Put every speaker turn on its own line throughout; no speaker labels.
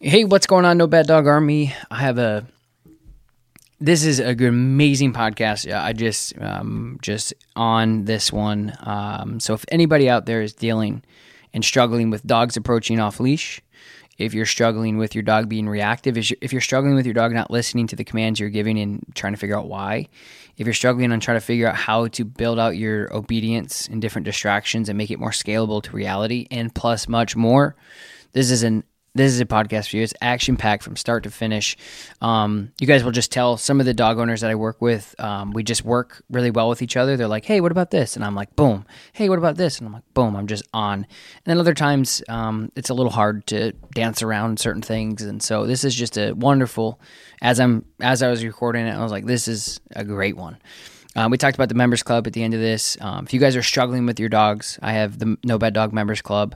Hey, what's going on, No Bad Dog Army? I have a. This is a good, amazing podcast. I just, um, just on this one. Um, so if anybody out there is dealing and struggling with dogs approaching off leash, if you're struggling with your dog being reactive, if you're struggling with your dog not listening to the commands you're giving and trying to figure out why, if you're struggling on trying to figure out how to build out your obedience and different distractions and make it more scalable to reality, and plus much more, this is an this is a podcast for you. It's action packed from start to finish. Um, you guys will just tell some of the dog owners that I work with, um, we just work really well with each other. They're like, hey, what about this? And I'm like, boom. Hey, what about this? And I'm like, boom. I'm just on. And then other times, um, it's a little hard to dance around certain things. And so this is just a wonderful. As I'm as I was recording it, I was like, this is a great one. Um, we talked about the members club at the end of this. Um, if you guys are struggling with your dogs, I have the No Bad Dog members club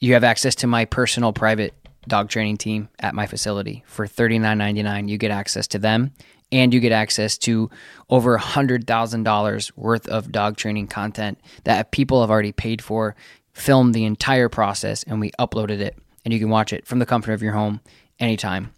you have access to my personal private dog training team at my facility for $39.99 you get access to them and you get access to over $100000 worth of dog training content that people have already paid for filmed the entire process and we uploaded it. And you can watch it from the comfort of your home anytime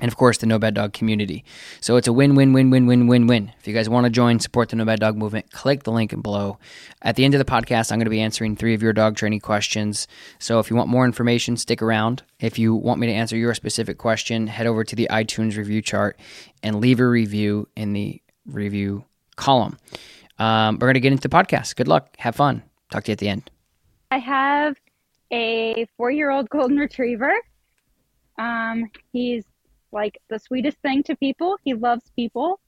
and of course the no bad dog community. So it's a win win win win win win win. If you guys want to join support the no bad dog movement click the link below. At the end of the podcast i'm going to be answering three of your dog training questions. So if you want more information stick around. If you want me to answer your specific question head over to the itunes review chart and leave a review in the review column. Um, we're going to get into the podcast. Good luck. Have fun. Talk to you at the end.
I have a four year old golden retriever. Um, he's like the sweetest thing to people. He loves people.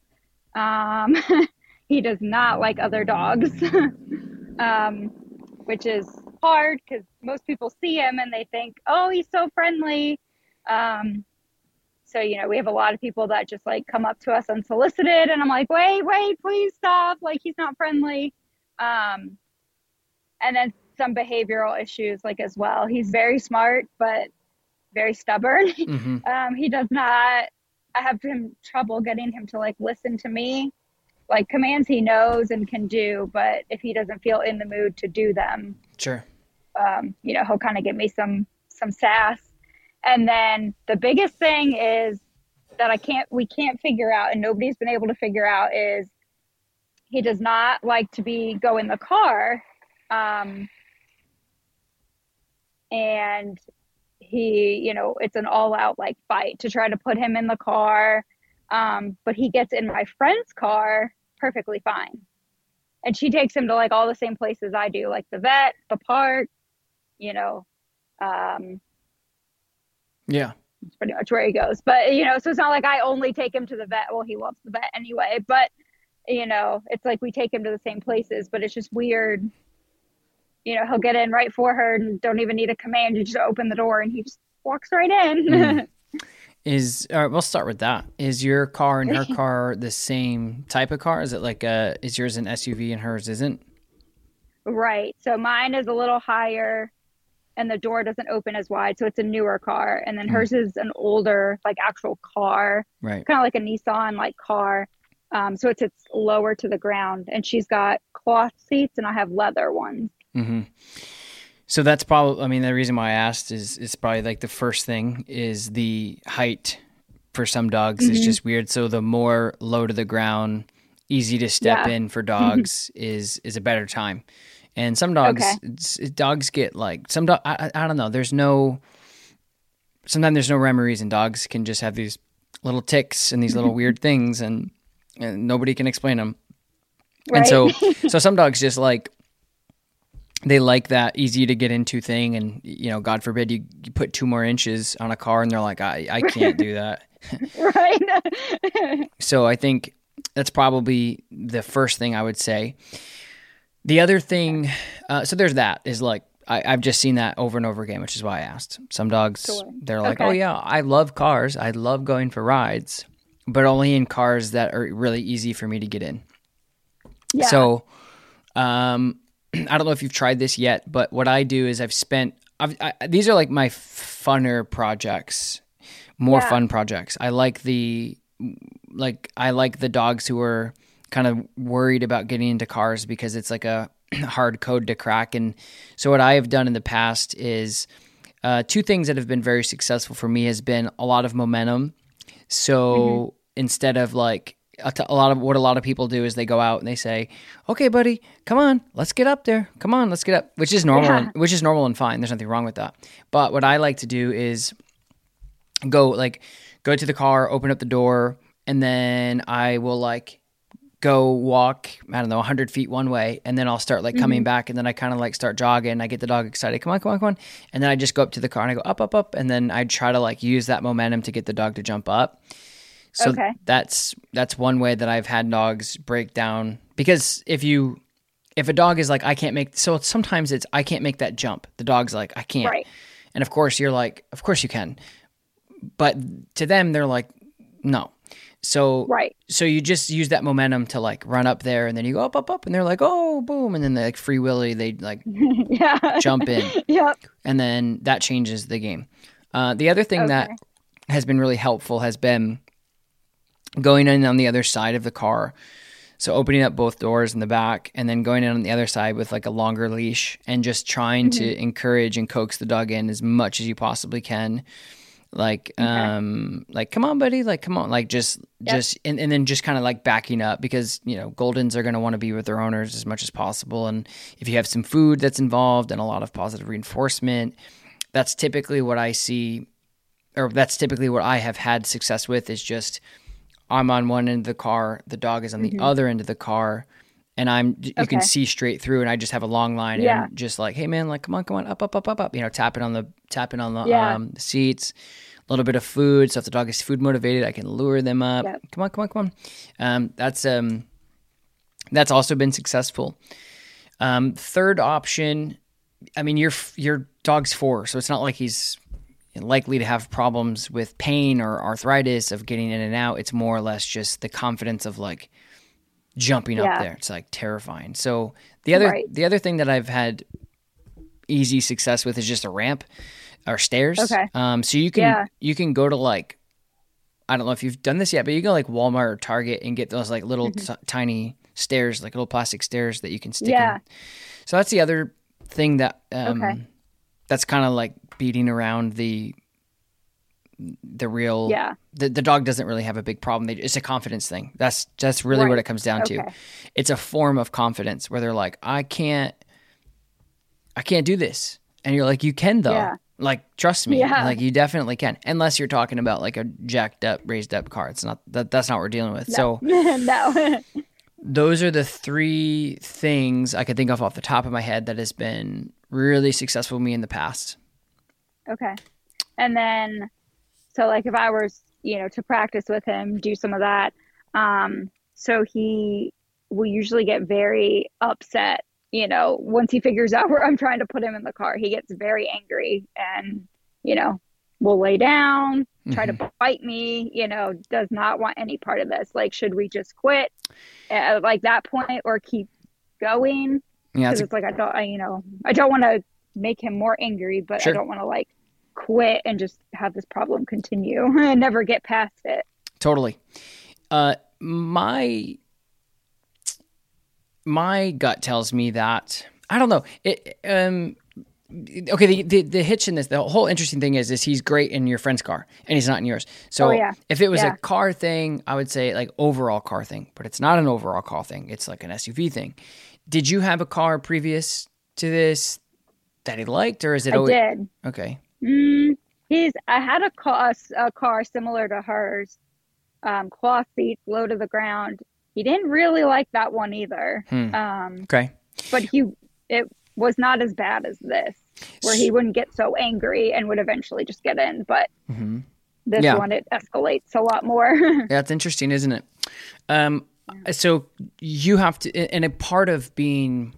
Um, he does not like other dogs, um, which is hard because most people see him and they think, oh, he's so friendly. Um, so, you know, we have a lot of people that just like come up to us unsolicited, and I'm like, wait, wait, please stop. Like, he's not friendly. Um, and then some behavioral issues, like as well. He's very smart, but very stubborn. Mm-hmm. Um, he does not. I have him trouble getting him to like listen to me, like commands he knows and can do, but if he doesn't feel in the mood to do them,
sure,
um, you know, he'll kind of give me some some sass. And then the biggest thing is that I can't we can't figure out, and nobody's been able to figure out is he does not like to be go in the car. Um, and he, you know, it's an all out like fight to try to put him in the car. Um, but he gets in my friend's car perfectly fine. And she takes him to like all the same places I do, like the vet, the park, you know. Um,
yeah.
That's pretty much where he goes. But, you know, so it's not like I only take him to the vet. Well, he loves the vet anyway. But, you know, it's like we take him to the same places, but it's just weird you know, he'll get in right for her and don't even need a command. You just open the door and he just walks right in. mm.
Is all right, we'll start with that. Is your car and her car the same type of car? Is it like a is yours an SUV and hers isn't?
Right. So mine is a little higher and the door doesn't open as wide. So it's a newer car. And then
Mm.
hers is an older, like actual car,
Right.
kind of like a Nissan like car. Um, so it's it's lower to the ground. And she's got cloth seats and I have leather ones.
Hmm So that's probably. I mean, the reason why I asked is it's probably like the first thing is the height for some dogs is
Mhm.
just weird. So the more low to the ground, easy to step
Yeah.
in for dogs is is a better time. And some dogs,
Okay.
dogs get like some dog. I, I I don't know. There's no. Sometimes there's no rhyme or reason. Dogs can just have these little ticks and these little weird things, and, and nobody can explain them.
Right.
And so, so some dogs just like they like that easy to get into thing, and you know, God forbid you, you put two more inches on a car, and they're like, I, I can't do that.
right.
So I think that's probably the first thing I would say. The other thing, uh, so there's that is like I, I've just seen that over and over again, which is why I asked. Some dogs,
Sure.
they're like,
Okay.
"Oh yeah, I love cars. I love going for rides, but only in cars that are really easy for me to get in."
yeah.
So, um, I don't know if you've tried this yet, but what I do is I've spent. I've, I, these are like my funner projects, more
Yeah.
fun projects. I like the, like I like the dogs who are kind of worried about getting into cars because it's like a hard code to crack. And so what I have done in the past is uh, two things that have been very successful for me has been a lot of momentum. So instead of like a t- a lot of what a lot of people do is they go out and they say, "Okay, buddy, come on, let's get up there. Come on, let's get up," which is normal,
Yeah.
and, which is normal and fine. There's nothing wrong with that. But what I like to do is go like go to the car, open up the door, and then I will like go walk I don't know 100 feet one way, and then I'll start like coming mm-hmm. back, and then I kind of like start jogging. I get the dog excited. Come on, come on, come on, and then I just go up to the car and I go up, up, up, and then I try to like use that momentum to get the dog to jump up. So
Okay.
that's that's one way that I've had dogs break down because if you if a dog is like I can't make so sometimes it's I can't make that jump. The dog's like I can't.
Right.
And of course you're like of course you can. But to them they're like no. So
Right.
so you just use that momentum to like run up there and then you go up up up and they're like oh boom and then they like free willy they like
yeah.
jump in
Yep.
and then that changes the game. Uh, the other thing that has been really helpful has been going in on the other side of the car. So opening up both doors in the back and then going in on the other side with like a longer leash and just trying to encourage and coax the dog in as much as you possibly can. Like um like come on buddy, like come on, like just just and, and then just kind of like backing up because you know Goldens are going to want to be with their owners as much as possible. And if you have some food that's involved and a lot of positive reinforcement, that's typically what I see or that's typically what I have had success with is just I'm on one end of the car, the dog is on the other end of the car, and I'm you can
Mm-hmm.
See straight through, and I just have a long line,
Yeah.
and just like, hey man, like come on, come on, up, up, up, up, up, you know, tapping on the tapping on the
Yeah.
um, seats, a little bit of food. So if the dog is food motivated, I can lure them up.
Yep.
Come on, come on, come on. Um, that's um, that's also been successful. Um, third option, I mean, your your dog's four, so it's not like he's likely to have problems with pain or arthritis of getting in and out. It's more or less just the confidence of like jumping up there. It's like terrifying. So the other
Right.
the other thing that I've had easy success with is just a ramp or stairs.
Okay.
Um, so you can
Yeah.
you can go to like I don't know if you've done this yet, but you go like Walmart or Target and get those like little t- tiny stairs, like little plastic stairs that you can stick
Mm-hmm. Yeah.
in. So that's the other thing that um,
Okay.
that's kind of like beating around the the real
Yeah.
the, the dog doesn't really have a big problem. They, it's a confidence thing. That's that's really what it comes down to. It's a form of confidence where they're like, I can't, I can't do this, and you're like, you can though.
Yeah.
Like trust me,
Yeah.
like you definitely can. Unless you're talking about like a jacked up, raised up car. It's not that. That's not what we're dealing with. So
no.
those are the three things I could think of off the top of my head that has been really successful with me in the past.
Okay. And then, so like if I was, you know, to practice with him, do some of that. Um, so he will usually get very upset, you know, once he figures out where I'm trying to put him in the car. He gets very angry and, you know, will lay down, try to bite me, you know, does not want any part of this. Like, should we just quit at like that point or keep going?
Yeah,
Because
it's a,
like I don't, I, you know, I don't want to make him more angry, but
Sure.
I don't want to like quit and just have this problem continue and never get past it.
Totally. Uh, my my gut tells me that I don't know. It um okay. The, the the hitch in this, the whole interesting thing is, is he's great in your friend's car and he's not in yours. So
Oh, yeah.
if it was
Yeah.
a car thing, I would say like overall car thing, but it's not an overall car thing. It's like an SUV thing. Did you have a car previous to this that he liked, or is it
I
always
did.
okay?
Mm, he's. I had a car, a car similar to hers, um, cloth seats, low to the ground. He didn't really like that one either.
Hmm.
Um,
Okay.
but he, it was not as bad as this, where he wouldn't get so angry and would eventually just get in. But
hmm
this
Yeah.
one, it escalates a lot more.
That's interesting, isn't it? Um, so you have to, and a part of being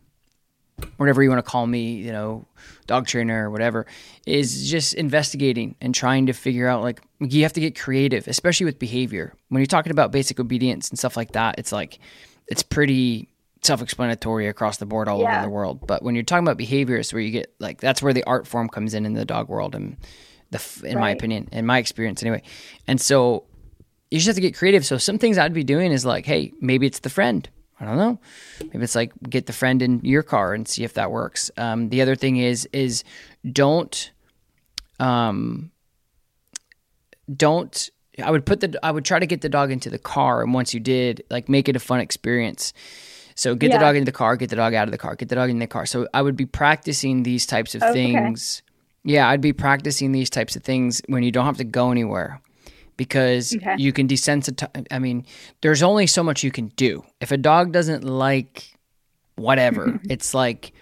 whatever you want to call me, you know, dog trainer or whatever, is just investigating and trying to figure out like you have to get creative, especially with behavior. When you're talking about basic obedience and stuff like that, it's like it's pretty self-explanatory across the board all over the world. But when you're talking about behaviors, where you get like that's where the art form comes in in the dog world, and the in my opinion, in my experience anyway. And so you just have to get creative. So some things I'd be doing is like, hey, maybe it's the friend. I don't know. Maybe it's like get the friend in your car and see if that works. Um, the other thing is is don't um don't I would put the I would try to get the dog into the car and once you did, like make it a fun experience. So get the dog into the car, get the dog out of the car, get the dog in the car. So I would be practicing these types of
okay.
things. Yeah, I'd be practicing these types of things when you don't have to go anywhere because
Okay.
you can desensitize. I mean, there's only so much you can do. If a dog doesn't like whatever, it's like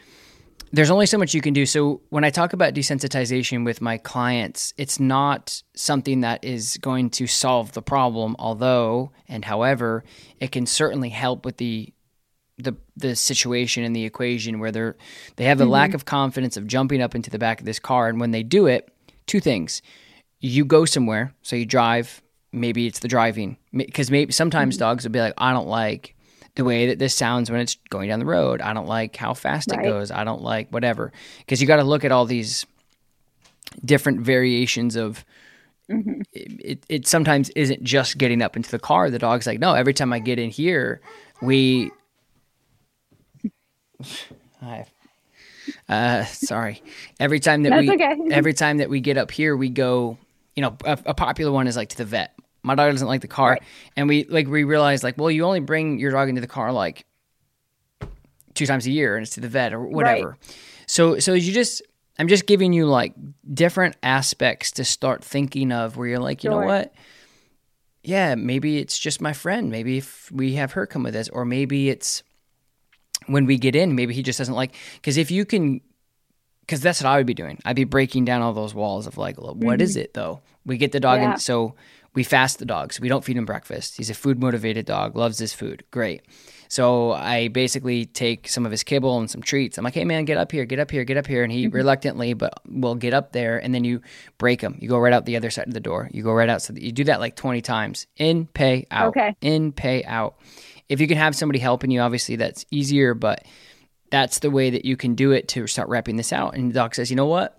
there's only so much you can do. So when I talk about desensitization with my clients, it's not something that is going to solve the problem, although and however, it can certainly help with the the the situation and the equation where they're they have the lack mm-hmm. of confidence of jumping up into the back of this car and when they do it, two things. You go somewhere, so you drive, maybe it's the driving because maybe sometimes dogs will be like I don't like the way that this sounds when it's going down the road. I don't like how fast it goes. I don't like whatever. Because you got to look at all these different variations of it, it sometimes isn't just getting up into the car. The dog's like, no, every time I get in here, we. Hi. Uh, sorry. Every time that
That's
we,
okay.
every time that we get up here, we go. You know, a, a popular one is like to the vet. My dog doesn't like the car,
Right.
and we like we realize like, well, you only bring your dog into the car like two times a year, and it's to the vet or whatever. So, so you just, I'm just giving you like different aspects to start thinking of where you're like, you know what? Yeah, maybe it's just my friend. Maybe if we have her come with us, or maybe it's when we get in, maybe he just doesn't like. Because if you can, because that's what I would be doing. I'd be breaking down all those walls of like, what is mm-hmm. it though? We get the dog
Yeah.
in, so we fast the dog. So we don't feed him breakfast. He's a food motivated dog, loves his food. Great. So I basically take some of his kibble and some treats. I'm like, hey man, get up here, get up here, get up here. And he mm-hmm. reluctantly, but will get up there. And then you break him. You go right out the other side of the door. You go right out. So you do that like 20 times. In, pay, out.
Okay.
In, pay, out. If you can have somebody helping you, obviously that's easier, but that's the way that you can do it to start wrapping this out. And the doc says, you know what?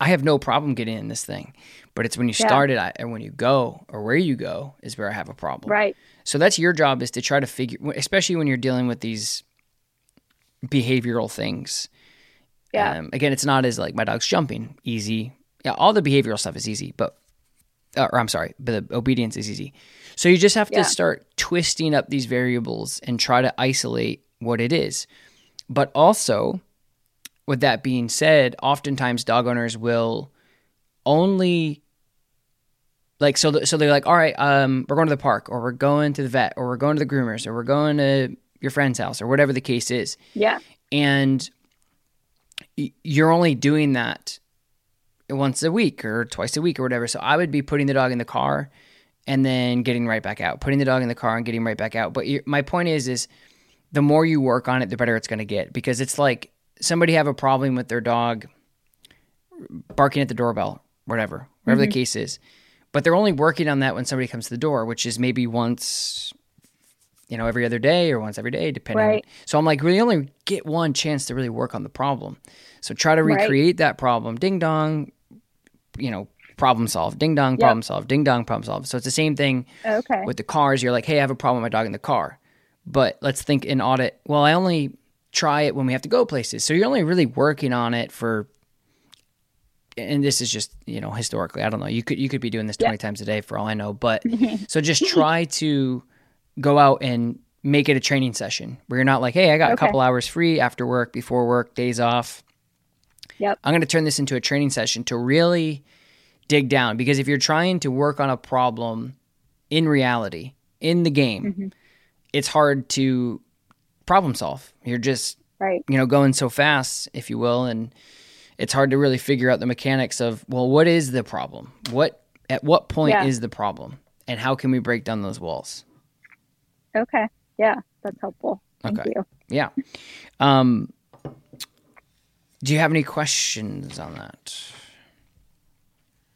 I have no problem getting in this thing, but it's when you
Yeah.
start it and when you go or where you go is where I have a problem.
Right.
So that's your job is to try to figure, especially when you're dealing with these behavioral things.
Yeah.
Um, again, it's not as like my dog's jumping easy. Yeah, all the behavioral stuff is easy, but uh, or I'm sorry, but the obedience is easy. So you just have
Yeah.
to start twisting up these variables and try to isolate what it is. But also, with that being said, oftentimes dog owners will only like so th- so they're like all right um we're going to the park or we're going to the vet or we're going to the groomers or we're going to your friend's house or whatever the case is
Yeah.
and y- you're only doing that once a week or twice a week or whatever so i would be putting the dog in the car and then getting right back out putting the dog in the car and getting right back out but my point is is the more you work on it the better it's going to get because it's like somebody have a problem with their dog barking at the doorbell whatever whatever the mm-hmm. case is but they're only working on that when somebody comes to the door which is maybe once you know, every other day or once every day, depending.
Right.
So I'm like, we only get one chance to really work on the problem. So try to
Right.
recreate that problem. Ding dong, you know, problem solved. Ding dong,
Yep.
problem solve. Ding dong, problem solved. So it's the same thing
Okay.
with the cars. You're like, hey, I have a problem with my dog in the car. But let's think in audit. Well, I only try it when we have to go places. So you're only really working on it for and this is just, you know, historically, I don't know. You could you could be doing this 20 times a day for all I know, but so just try to go out and make it a training session where you're not like, "Hey, I got a couple hours free after work, before work, days off."
Yep.
I'm going to turn this into a training session to really dig down because if you're trying to work on a problem in reality, in the game,
Mm-hmm.
It's hard to problem solve. You're just,
Right.
you know, going so fast, if you will, and it's hard to really figure out the mechanics of, well, what is the problem? What at what point
Yeah.
is the problem? And how can we break down those walls?
Okay. Yeah, that's helpful. Thank
Okay.
you.
Yeah. Um do you have any questions on that?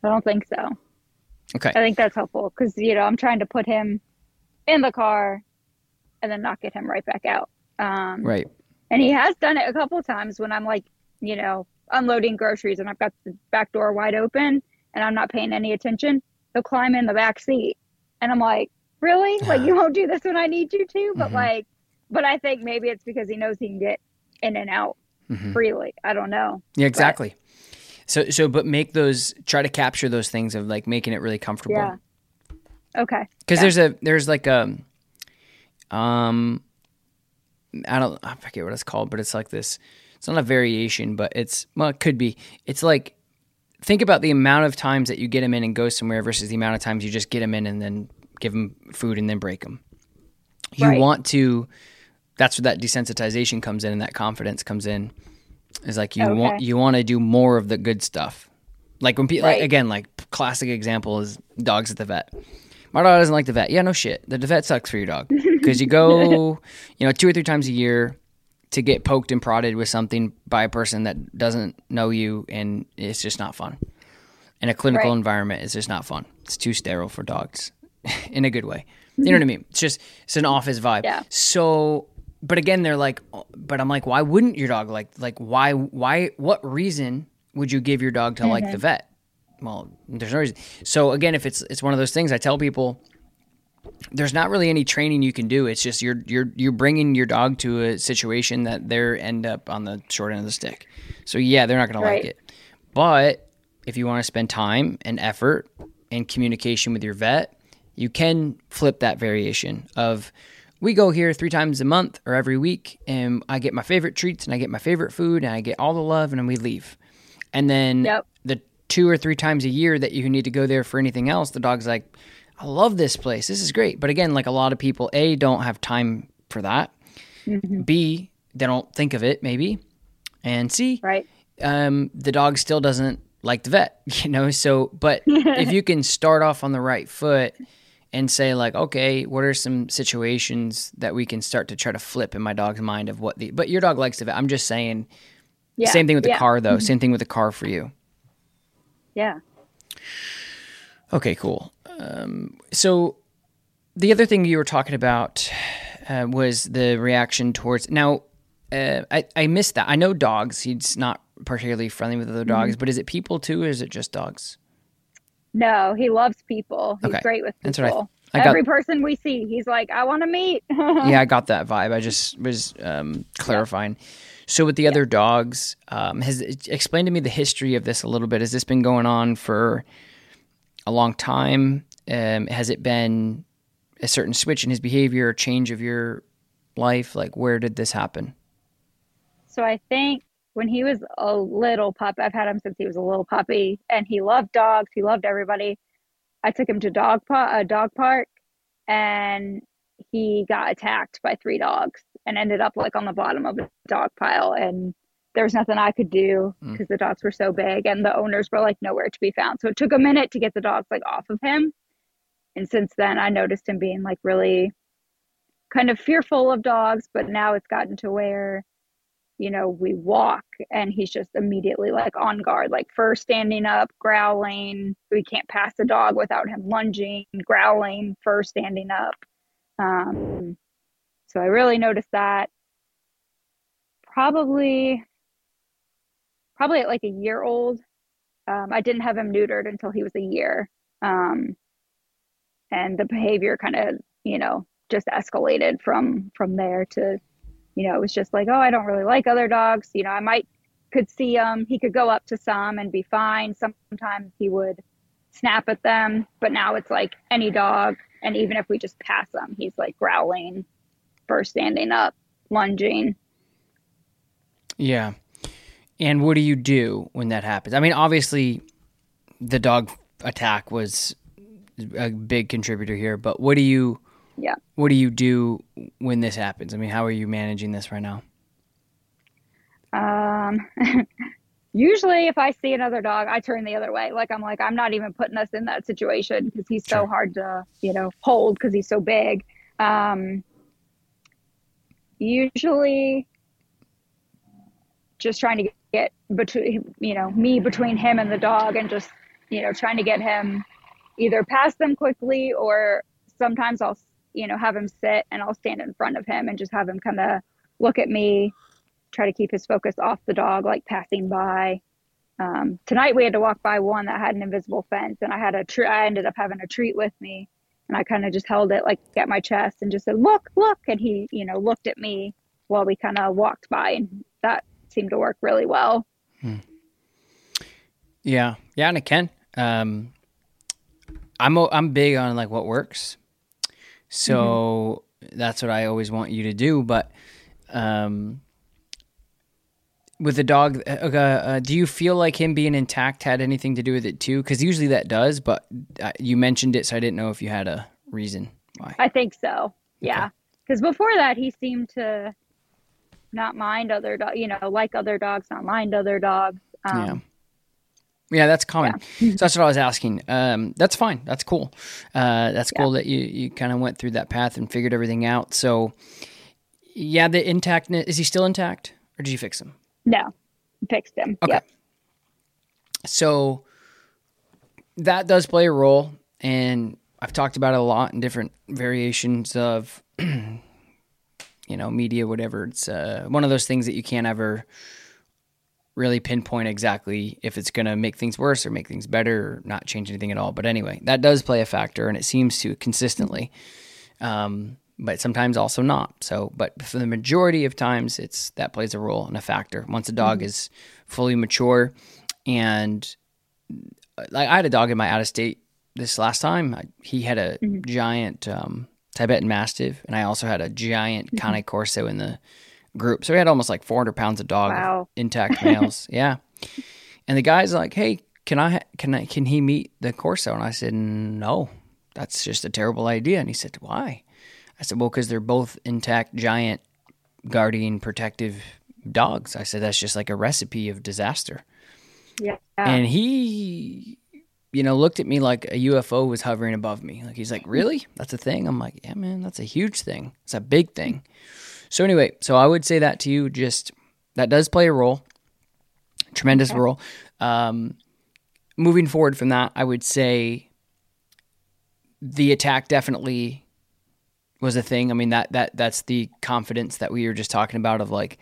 I don't think so.
Okay.
I think that's helpful because you know I'm trying to put him in the car and then not get him right back out. Um,
Right.
And he has done it a couple of times when I'm like, you know, unloading groceries and I've got the back door wide open and I'm not paying any attention. He'll climb in the back seat, and I'm like, really? Like you won't do this when I need you to? But
Mhm.
like, but I think maybe it's because he knows he can get in and out
Mhm.
freely. I don't know.
Yeah, exactly. So so but make those try to capture those things of like making it really comfortable.
Yeah. Okay.
Because
Yeah.
there's a there's like a um I don't I forget what it's called, but it's like this it's not a variation, but it's well it could be. It's like think about the amount of times that you get them in and go somewhere versus the amount of times you just get them in and then give them food and then break them. You
Right.
want to that's where that desensitization comes in and that confidence comes in. Is like you want you want to do more of the good stuff. Like when people like, again like classic example is dogs at the vet. My dog doesn't like the vet. Yeah, no shit. The vet sucks for your dog because you go, you know, two or three times a year to get poked and prodded with something by a person that doesn't know you, and it's just not fun. In a clinical
Right.
environment, it's just not fun. It's too sterile for dogs, in a good way. You know mm-hmm. what I mean? It's just it's an office vibe.
Yeah.
So, but again, they're like, oh, but I'm like, why wouldn't your dog like like why why what reason would you give your dog to like the mm-hmm. vet? Well, there's no reason. So again, if it's it's one of those things, I tell people there's not really any training you can do. It's just you're you're you're bringing your dog to a situation that they end up on the short end of the stick. So yeah, they're not going to like it. But if you want to spend time and effort and communication with your vet, you can flip that variation of we go here three times a month or every week and I get my favorite treats and I get my favorite food and I get all the love and then we leave. And then
Yep.
Two or three times a year that you need to go there for anything else, the dog's like, I love this place. This is great. But again, like a lot of people, A, don't have time for that. B, they don't think of it, maybe. And C,
Right.
um, the dog still doesn't like the vet, you know. So, but if you can start off on the right foot and say like, okay, what are some situations that we can start to try to flip in my dog's mind of what the, but your dog likes the vet. I'm just saying,
Yeah.
same thing with the
yeah.
car though. Same thing with the car for you.
Yeah.
Okay, cool. Um, so the other thing you were talking about uh, was the reaction towards. Now, uh, I I missed that. I know dogs. He's not particularly friendly with other dogs,
Mm-hmm.
but is it people too, or is it just dogs?
No, he loves people. He's
Okay.
great with
That's what I-
people.
I got-
Every person we see, he's like, I want to meet.
yeah, I got that vibe. I just was um, clarifying. So with the other dogs, um, has explain to me the history of this a little bit. Has this been going on for a long time? Um, has it been a certain switch in his behavior or change of your life? Like, where did this happen?
So I think when he was a little pup, I've had him since he was a little puppy, and he loved dogs. He loved everybody. I took him to dog pa- a dog park, and he got attacked by three dogs and ended up like on the bottom of a dog pile. And there was nothing I could do
Mm.
because the dogs were so big, and the owners were like nowhere to be found. So it took a minute to get the dogs like off of him. And since then, I noticed him being like really kind of fearful of dogs, but now it's gotten to where you know, we walk and he's just immediately like on guard, like first standing up, growling. We can't pass a dog without him lunging, growling, first standing up. Um, So I really noticed that probably probably at like a year old. Um, I didn't have him neutered until he was a year. Um, and the behavior kind of, you know, just escalated from from there to, you know, it was just like, oh, I don't really like other dogs. You know, I might could see him. He could go up to some and be fine. Sometimes he would snap at them, but now it's like any dog. And even if we just pass him, he's like growling, first standing up, lunging.
Yeah. And what do you do when that happens? I mean, obviously, the dog attack was a big contributor here, but what do you
yeah
what do you do when this happens? I mean, how are you managing this right now?
Um usually if I see another dog, I turn the other way. Like I'm like I'm not even putting us in that situation because he's so hard to, you know, hold because he's so big. Um usually just trying to get between you know me between him and the dog and just you know trying to get him either past them quickly or sometimes I'll you know have him sit and I'll stand in front of him and just have him kind of look at me try to keep his focus off the dog like passing by. Um, tonight we had to walk by one that had an invisible fence and I had a tr- I ended up having a treat with me and I kind of just held it like at my chest and just said look look and he you know looked at me while we kind of walked by and that seemed to work really well
Yeah, yeah, and it can. Um, I'm I'm big on like what works, so that's what I always want you to do. But um, with the dog, uh, uh, do you feel like him being intact had anything to do with it too? Because usually that does, but uh, you mentioned it, so I didn't know if you had a reason why.
I think so. Yeah. Because before that, he seemed to not mind other dogs, you know, like other dogs, not mind other dogs. Um,
yeah. Yeah, that's common. so that's what I was asking. Um, that's fine. That's cool. Uh, that's cool that you, you kind of went through that path and figured everything out. So, yeah, the intactness is he still intact, or did you fix him?
No, fixed him.
Okay.
Yep.
So that does play a role, and I've talked about it a lot in different variations of, you know, media, whatever. It's uh, one of those things that you can't ever really pinpoint exactly if it's going to make things worse or make things better or not change anything at all. But anyway, that does play a factor, and it seems to consistently. Um, but sometimes also not. So, but for the majority of times, it's that plays a role and a factor. Once a dog mm-hmm. is fully mature, and like I had a dog in my out of state this last time. I, he had a mm-hmm. giant um, Tibetan Mastiff, and I also had a giant mm-hmm. Cane Corso in the group. So we had almost like 400 pounds of dog,
Wow.
intact males. yeah, and the guy's like, "Hey, can I can I can he meet the Corso?" And I said, "No, that's just a terrible idea." And he said, "Why?" I said, "Well, because they're both intact, giant, guardian, protective dogs." I said, "That's just like a recipe of disaster."
Yeah.
And he, you know, looked at me like a UFO was hovering above me. Like he's like, "Really? That's a thing?" I'm like, "Yeah, man, that's a huge thing. It's a big thing." So anyway, so I would say that to you. Just that does play a role, tremendous role. Um, moving forward from that, I would say the attack definitely was a thing. I mean that that that's the confidence that we were just talking about of like,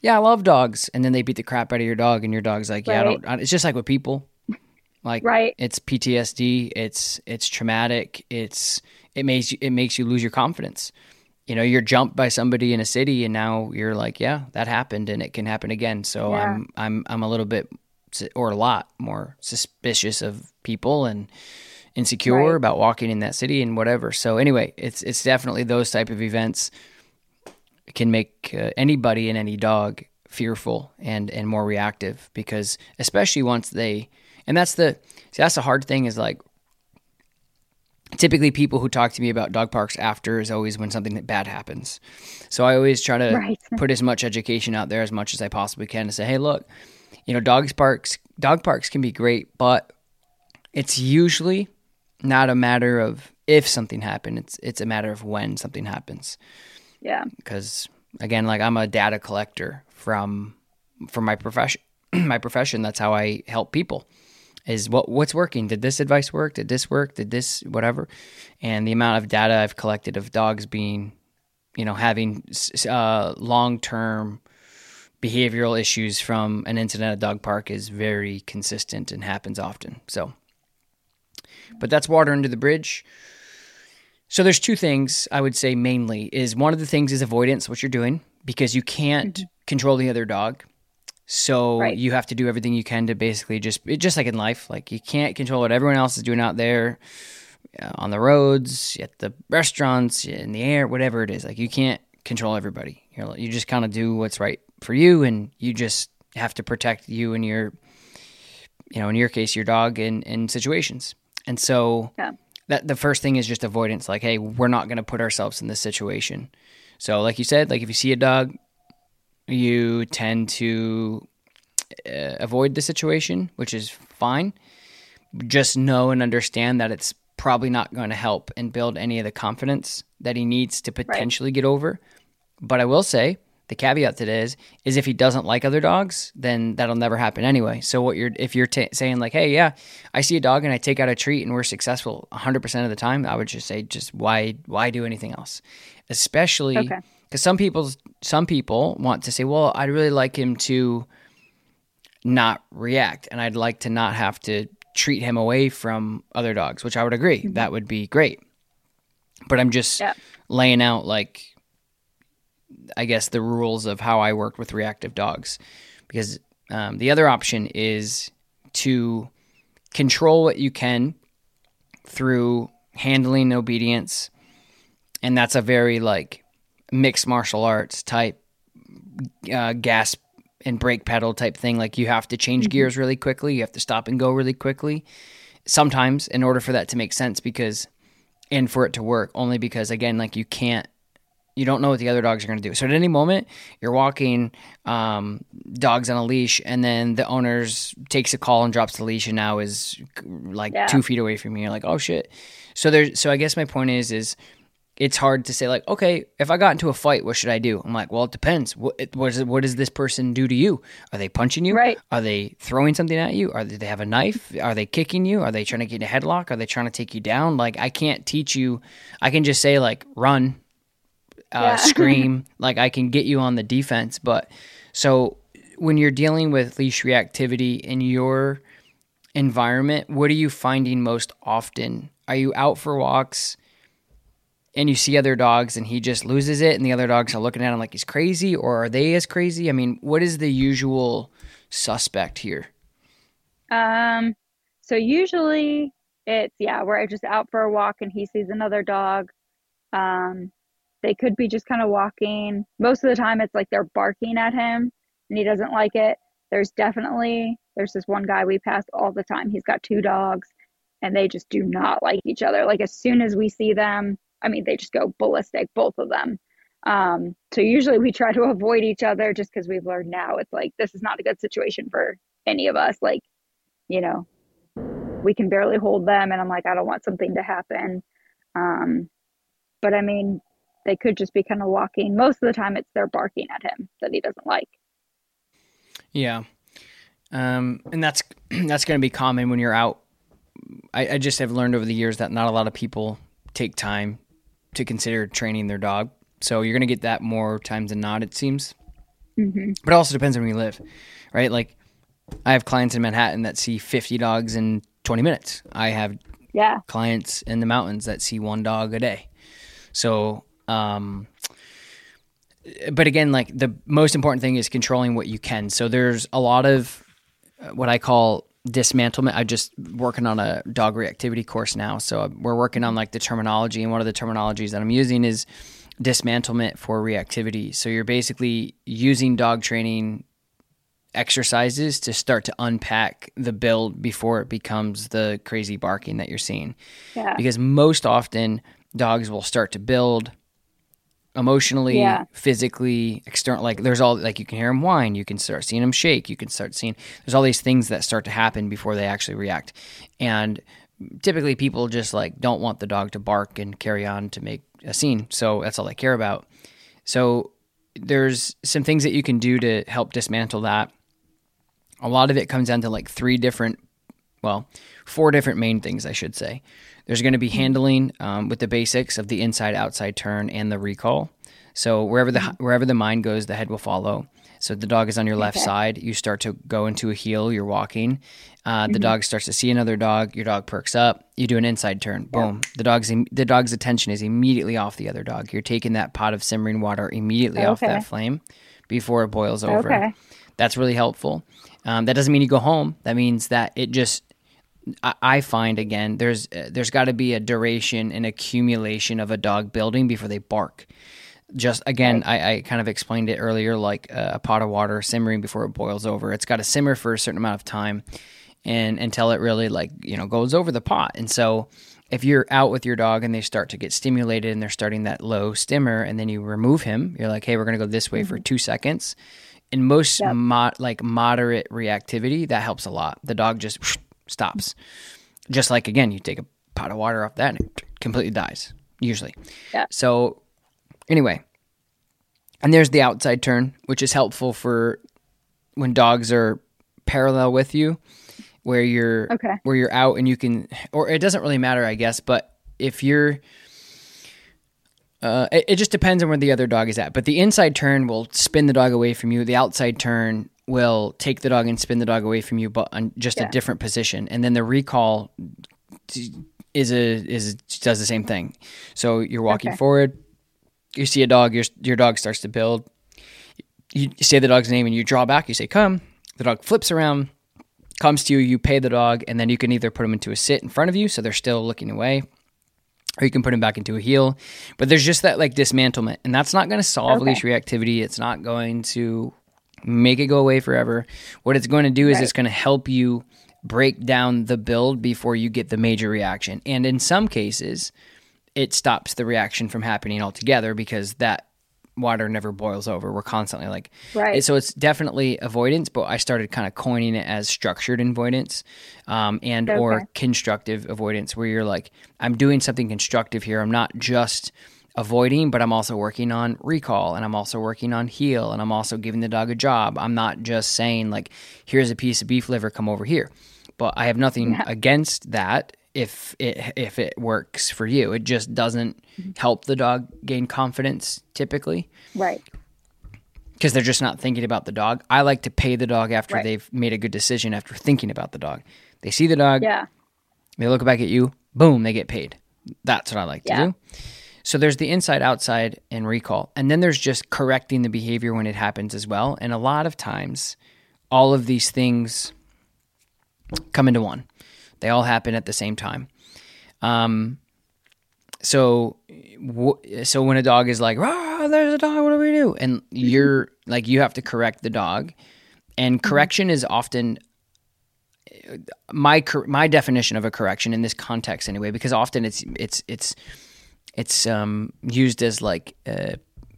yeah, I love dogs, and then they beat the crap out of your dog, and your dog's like, yeah, I don't. I, it's just like with people, like
Right.
It's PTSD. It's it's traumatic. It's it makes you it makes you lose your confidence. You know, you're jumped by somebody in a city, and now you're like, yeah, that happened, and it can happen again. So
Yeah.
I'm I'm I'm a little bit or a lot more suspicious of people and insecure
Right.
about walking in that city and whatever. So anyway, it's it's definitely those type of events can make uh, anybody and any dog fearful and and more reactive because especially once they and that's the see that's the hard thing is like typically people who talk to me about dog parks after is always when something bad happens. So I always try to
Right.
put as much education out there as much as I possibly can to say, hey, look, you know, dogs parks dog parks can be great, but it's usually not a matter of if something happened. It's it's a matter of when something happens.
Yeah.
Because again, like I'm a data collector from from my profession. my profession. That's how I help people. Is what what's working? Did this advice work? Did this work? Did this whatever? And the amount of data I've collected of dogs being you know, having uh, long term behavioral issues from an incident at a dog park is very consistent and happens often. So, but that's water under the bridge. So there's two things I would say mainly is one of the things is avoidance, what you're doing, because you can't mm-hmm. control the other dog. So right. you have to do everything you can to basically just just like in life, like you can't control what everyone else is doing out there uh, on the roads, at the restaurants, in the air, whatever it is. Like you can't control everybody. You're, you just kind of do what's right for you, and you just have to protect you and your, you know, in your case, your dog in in situations. And so yeah. that the first thing is just avoidance. Like, hey, we're not going to put ourselves in this situation. So, like you said, like if you see a dog you tend to uh, avoid the situation, which is fine. Just know and understand that it's probably not going to help and build any of the confidence that he needs to potentially right. get over. But I will say the caveat to this is is if he doesn't like other dogs, then that'll never happen anyway. So what you're if you're t- saying like, hey, yeah, I see a dog and I take out a treat and we're successful 100% of the time, I would just say just why why do anything else? Especially okay because some people some people want to say, well, I'd really like him to not react, and I'd like to not have to treat him away from other dogs, which I would agree mm-hmm. that would be great. But I'm just yeah. laying out like I guess the rules of how I work with reactive dogs, because um, the other option is to control what you can through handling obedience, and that's a very like mixed martial arts type uh, gas and brake pedal type thing. Like you have to change mm-hmm. gears really quickly. You have to stop and go really quickly. Sometimes, in order for that to make sense, because and for it to work, only because again, like you can't, you don't know what the other dogs are going to do. So at any moment, you're walking um, dogs on a leash, and then the owners takes a call and drops the leash, and now is like yeah. two feet away from you. You're like, oh shit. So there's. So I guess my point is, is it's hard to say like, okay, if I got into a fight, what should I do? I'm like, well, it depends. What what, is, what does this person do to you? Are they punching you?
Right.
Are they throwing something at you? Are they, they have a knife? Are they kicking you? Are they trying to get a headlock? Are they trying to take you down? Like, I can't teach you. I can just say like, run, uh, yeah. scream. like, I can get you on the defense. But so when you're dealing with leash reactivity in your environment, what are you finding most often? Are you out for walks? and you see other dogs and he just loses it and the other dogs are looking at him like he's crazy or are they as crazy i mean what is the usual suspect here
um so usually it's yeah we're just out for a walk and he sees another dog um they could be just kind of walking most of the time it's like they're barking at him and he doesn't like it there's definitely there's this one guy we pass all the time he's got two dogs and they just do not like each other like as soon as we see them I mean, they just go ballistic, both of them. Um, so usually we try to avoid each other just because we've learned now it's like this is not a good situation for any of us. Like, you know, we can barely hold them, and I'm like, I don't want something to happen. Um, but I mean, they could just be kind of walking. Most of the time, it's they're barking at him that he doesn't like.
Yeah, um, and that's that's going to be common when you're out. I, I just have learned over the years that not a lot of people take time to consider training their dog. So you're going to get that more times than not, it seems. Mm-hmm. But it also depends on where you live, right? Like I have clients in Manhattan that see 50 dogs in 20 minutes. I have
yeah.
clients in the mountains that see one dog a day. So, um, but again, like the most important thing is controlling what you can. So there's a lot of what I call dismantlement. I'm just working on a dog reactivity course now, so we're working on like the terminology, and one of the terminologies that I'm using is dismantlement for reactivity. So you're basically using dog training exercises to start to unpack the build before it becomes the crazy barking that you're seeing.
Yeah.
Because most often dogs will start to build emotionally, yeah. physically, external. Like there's all like you can hear them whine, you can start seeing them shake, you can start seeing there's all these things that start to happen before they actually react. And typically people just like don't want the dog to bark and carry on to make a scene. So that's all they care about. So there's some things that you can do to help dismantle that. A lot of it comes down to like three different, well, four different main things, I should say. There's going to be handling um, with the basics of the inside outside turn and the recall. So wherever the wherever the mind goes, the head will follow. So the dog is on your left
Okay.
side. You start to go into a heel. You're walking. Uh,
Mm-hmm.
The dog starts to see another dog. Your dog perks up. You do an inside turn. Boom. The dog's the dog's attention is immediately off the other dog. You're taking that pot of simmering water immediately off that flame before it boils over.
Okay.
That's really helpful. Um, that doesn't mean you go home. That means that it just. I- find again, there's uh, there's got to be a duration and accumulation of a dog building before they bark. Just again I, I kind of explained it earlier like uh, a pot of water simmering before it boils over. It's got to simmer for a certain amount of time and until it really like you know goes over the pot. And so if you're out with your dog and they start to get stimulated and they're starting that low stimmer and then you remove him you're like hey we're going to go this way for two seconds. In most
Yep.
mo- like moderate reactivity that helps a lot. The dog just stops just like again you take a pot of water off that and it completely dies usually
Yeah.
so anyway and there's the outside turn which is helpful for when dogs are parallel with you where you're
Okay.
where you're out and you can or it doesn't really matter i guess but if you're uh, it, it just depends on where the other dog is at but the inside turn will spin the dog away from you the outside turn will take the dog and spin the dog away from you but on just
Yeah.
a different position and then the recall is a is does the same thing so you're walking
Okay.
forward you see a dog your your dog starts to build you say the dog's name and you draw back you say come the dog flips around comes to you you pay the dog and then you can either put them into a sit in front of you so they're still looking away or you can put them back into a heel but there's just that like dismantlement and that's not going to solve
Okay.
leash reactivity it's not going to make it go away forever what it's going to do is
Right.
it's going to help you break down the build before you get the major reaction and in some cases it stops the reaction from happening altogether because that water never boils over. We're constantly like,
Right.
So it's definitely avoidance, but I started kind of coining it as structured avoidance, um, and or constructive avoidance, where you're like, I'm doing something constructive here. I'm not just avoiding, but I'm also working on recall, and I'm also working on heel, and I'm also giving the dog a job. I'm not just saying like, here's a piece of beef liver, come over here. But I have nothing against that if it if it works for you. It just doesn't mm-hmm. help the dog gain confidence typically
Right.
because they're just not thinking about the dog. I like to pay the dog after
Right.
they've made a good decision after thinking about the dog. They see the dog,
Yeah.
they look back at you, boom, they get paid. That's what I like to do. So there's the inside, outside, and recall. And then there's just correcting the behavior when it happens as well. And a lot of times, all of these things come into one. They all happen at the same time. Um, so, w- so when a dog is like, "Rah, there's a dog, what do we do?" and you're like, you have to correct the dog, and correction is often my my definition of a correction in this context anyway, because often it's it's it's it's um, used as like uh,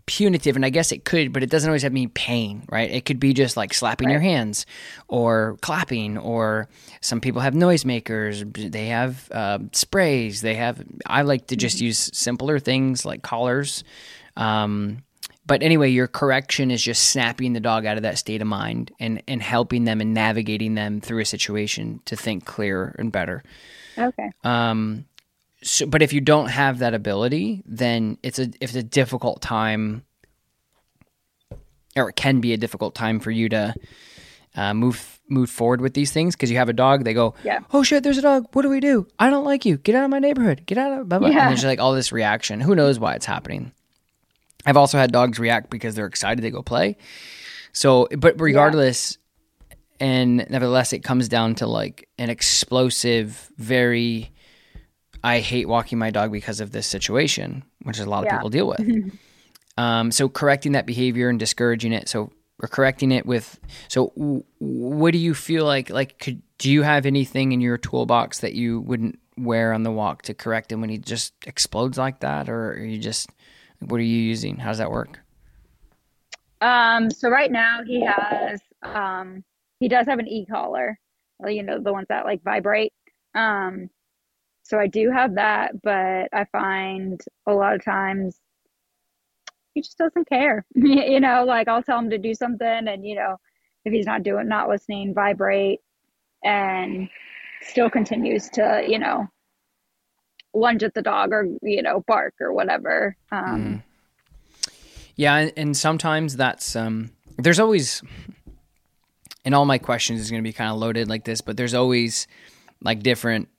punitive, and I guess it could, but it doesn't always have mean pain, right? It could be just like slapping your hands, or clapping, or some people have noisemakers. They have uh, sprays. They have. I like to just use simpler things like collars. Um, but anyway, your correction is just snapping the dog out of that state of mind and, and helping them and navigating them through a situation to think clearer and better.
Okay.
Um, so, but if you don't have that ability, then it's a it's a difficult time, or it can be a difficult time for you to uh, move move forward with these things because you have a dog. They go,
Yeah.
oh shit, there's a dog. What do we do? I don't like you. Get out of my neighborhood. Get out of blah blah.
Yeah.
And there's like all this reaction. Who knows why it's happening? I've also had dogs react because they're excited they go play. So, but regardless, and nevertheless, it comes down to like an explosive, very. I hate walking my dog because of this situation, which a lot of
Yeah.
people deal with. um, so correcting that behavior and discouraging it. So we're correcting it with. So w- what do you feel like? Like, could do you have anything in your toolbox that you wouldn't wear on the walk to correct him when he just explodes like that, or are you just what are you using? How does that work?
Um, so right now he has um he does have an e-collar, well, you know, the ones that like vibrate. Um, so I do have that, but I find a lot of times he just doesn't care. You know, like I'll tell him to do something and you know, if he's not doing not listening, vibrate and still continues to, you know, lunge at the dog or, you know, bark or whatever. Um,
Yeah, and, and sometimes that's um there's always and all my questions is going to be kind of loaded like this, but there's always like different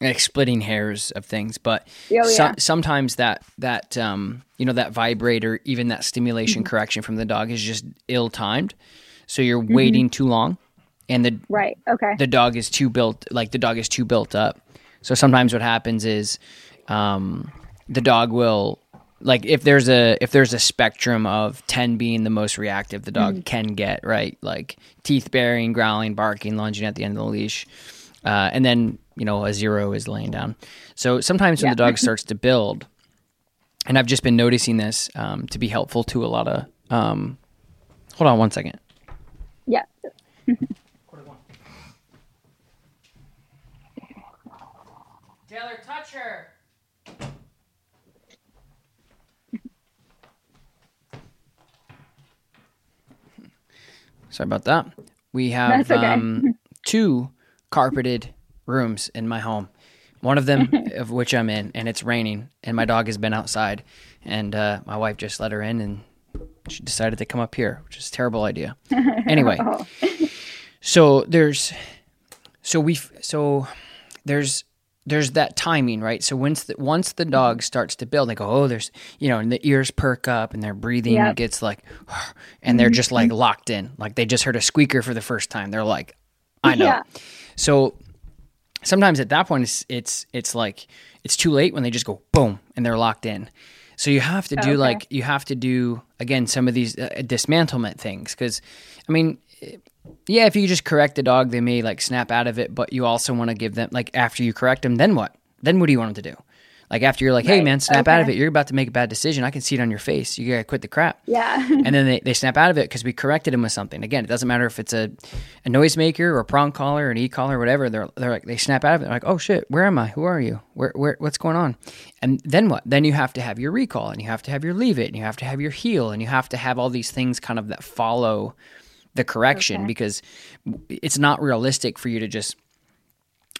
like splitting hairs of things, but
Oh,
so- sometimes that that um you know that vibrator, even that stimulation
Mm-hmm.
correction from the dog is just ill timed, so you're
Mm-hmm.
waiting too long, and the
Right. Okay.
the dog is too built like the dog is too built up so sometimes what happens is um, the dog will like if there's a if there's a spectrum of 10 being the most reactive the dog can get right like teeth baring growling barking lunging at the end of the leash uh, and then you know a zero is laying down so sometimes when
Yeah.
the dog starts to build and i've just been noticing this um, to be helpful to a lot of um, hold on one second
yeah.
Taylor, touch her. Sorry about that. We have
okay.
um, two carpeted rooms in my home. One of them of which I'm in, and it's raining, and my dog has been outside, and uh, my wife just let her in, and she decided to come up here, which is a terrible idea. Anyway, so there's so we so there's there's that timing right so once the, once the dog starts to build they go oh there's you know and the ears perk up and their breathing
Yep.
gets like and they're just like locked in like they just heard a squeaker for the first time they're like i know
Yeah.
so sometimes at that point it's it's it's like it's too late when they just go boom and they're locked in so you have to do
Okay.
like you have to do again some of these uh, dismantlement things because i mean yeah, if you just correct the dog, they may like snap out of it, but you also want to give them like after you correct them, then what? Then what do you want them to do? Like after you're like, hey
Right.
man, snap out of it. You're about to make a bad decision. I can see it on your face. You gotta quit the crap.
Yeah.
and then they, they snap out of it because we corrected them with something. Again, it doesn't matter if it's a, a noisemaker or a prong collar or an e collar or whatever. They're they're like they snap out of it. They're like, oh shit, where am I? Who are you? Where where what's going on? And then what? Then you have to have your recall and you have to have your leave it and you have to have your heel and you have to have all these things kind of that follow the correction
Okay.
because it's not realistic for you to just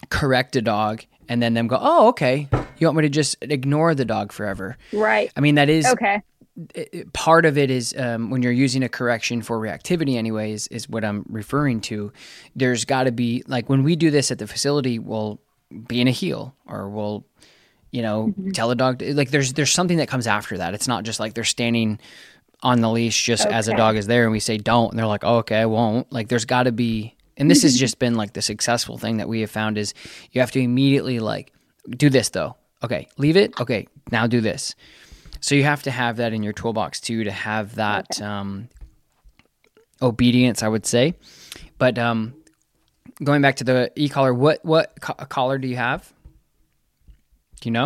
correct a dog and then them go, oh okay, you want me to just ignore the dog forever?
right.
I mean that is
Okay.
it- part of it is um, when you're using a correction for reactivity anyways is what i'm referring to. There's got to be like when we do this at the facility we'll be in a heel or we'll you know tell a dog to, like there's there's something that comes after that. It's not just like they're standing on the leash just as a dog is there and we say don't. And they're like oh, okay i won't. Like there's got to be and this has just been like the successful thing that we have found is you have to immediately like do this though okay leave it okay now do this so you have to have that in your toolbox too to have that um, obedience, I would say. But um, going back to the e-collar, what what co- collar do you have? Do you know?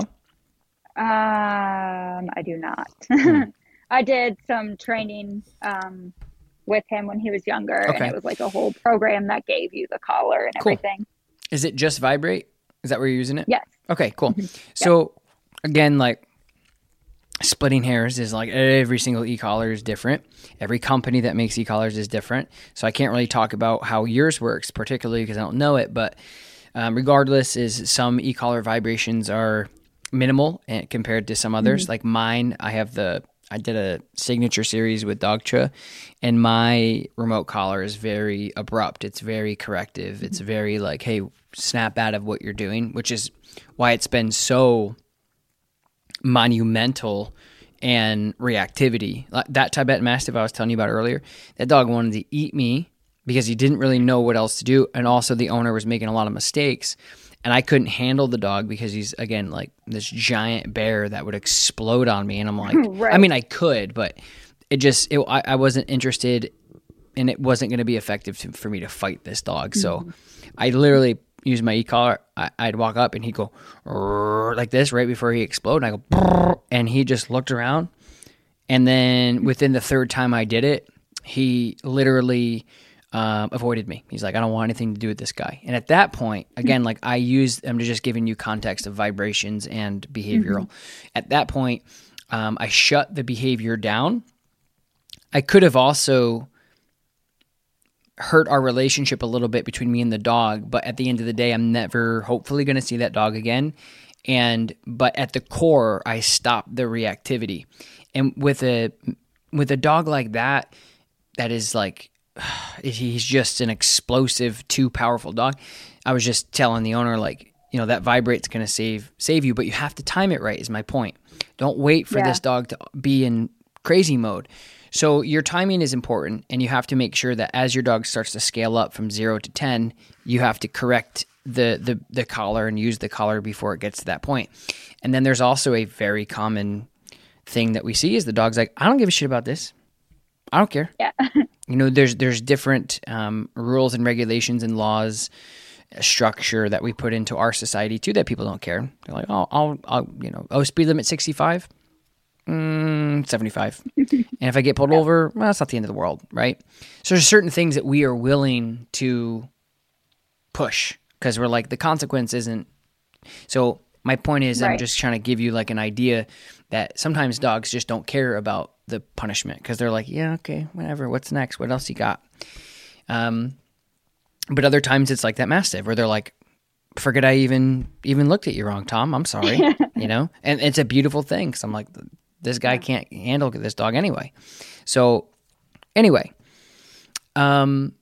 Um, I do not.
Hmm.
I did some training um, with him when he was younger, and it was like a whole program that gave you the collar and
Cool.
everything.
Is it just vibrate? Is that where you're using it?
Yes.
Okay, cool. Mm-hmm. So again, like splitting hairs is like every single e-collar is different. Every company that makes e-collars is different. So I can't really talk about how yours works, particularly because I don't know it. But um, regardless, is some e-collar vibrations are minimal and compared to some others. Mm-hmm. Like mine, I have the I did a signature series with Dogtra, and my remote collar is very abrupt. It's very corrective. It's mm-hmm. very like, hey, snap out of what you're doing, which is why it's been so monumental and reactivity. Like that Tibetan Mastiff I was telling you about earlier, that dog wanted to eat me because he didn't really know what else to do. And also, the owner was making a lot of mistakes. And I couldn't handle the dog because he's, again, like this giant bear that would explode on me. And I'm like, I mean, I could, but it just, it, I, I wasn't interested and it wasn't going to be effective to, for me to fight this dog. So mm-hmm. I literally used my e-collar. I, I'd walk up and he'd go like this right before he exploded. And I go, and he just looked around. And then within the third time I did it, he literally um, avoided me. He's like, I don't want anything to do with this guy. And at that point, again, like I used, I'm just giving you context of vibrations and behavioral. At that point, um, I shut the behavior down. I could have also hurt our relationship a little bit between me and the dog, but at the end of the day, I'm never hopefully going to see that dog again. And but at the core, I stopped the reactivity. And with a with a dog like that, that is like he's just an explosive, too powerful dog. I was just telling the owner like, you know, that vibrate's going to save save you, but you have to time it right. Is my point. Don't wait for
Yeah.
this dog to be in crazy mode. So your timing is important, and you have to make sure that as your dog starts to scale up from zero to ten, you have to correct the the the collar and use the collar before it gets to that point. And then there's also a very common thing that we see is the dog's like, I don't give a shit about this. I don't care.
Yeah.
You know, there's there's different um, rules and regulations and laws, uh, structure that we put into our society too that people don't care. They're like, oh, I'll, I'll you know, oh, speed limit 65, mm, 75, and if I get pulled over, well, that's not the end of the world, right? So there's certain things that we are willing to push because we're like the consequence isn't. So my point is, I'm just trying to give you like an idea that sometimes dogs just don't care about the punishment because they're like, yeah, okay, whatever. What's next? What else you got? Um, but other times it's like that mastiff where they're like, forget I even even looked at you wrong, Tom. I'm sorry, you know. And it's a beautiful thing because I'm like, this guy can't handle this dog anyway. So anyway, um,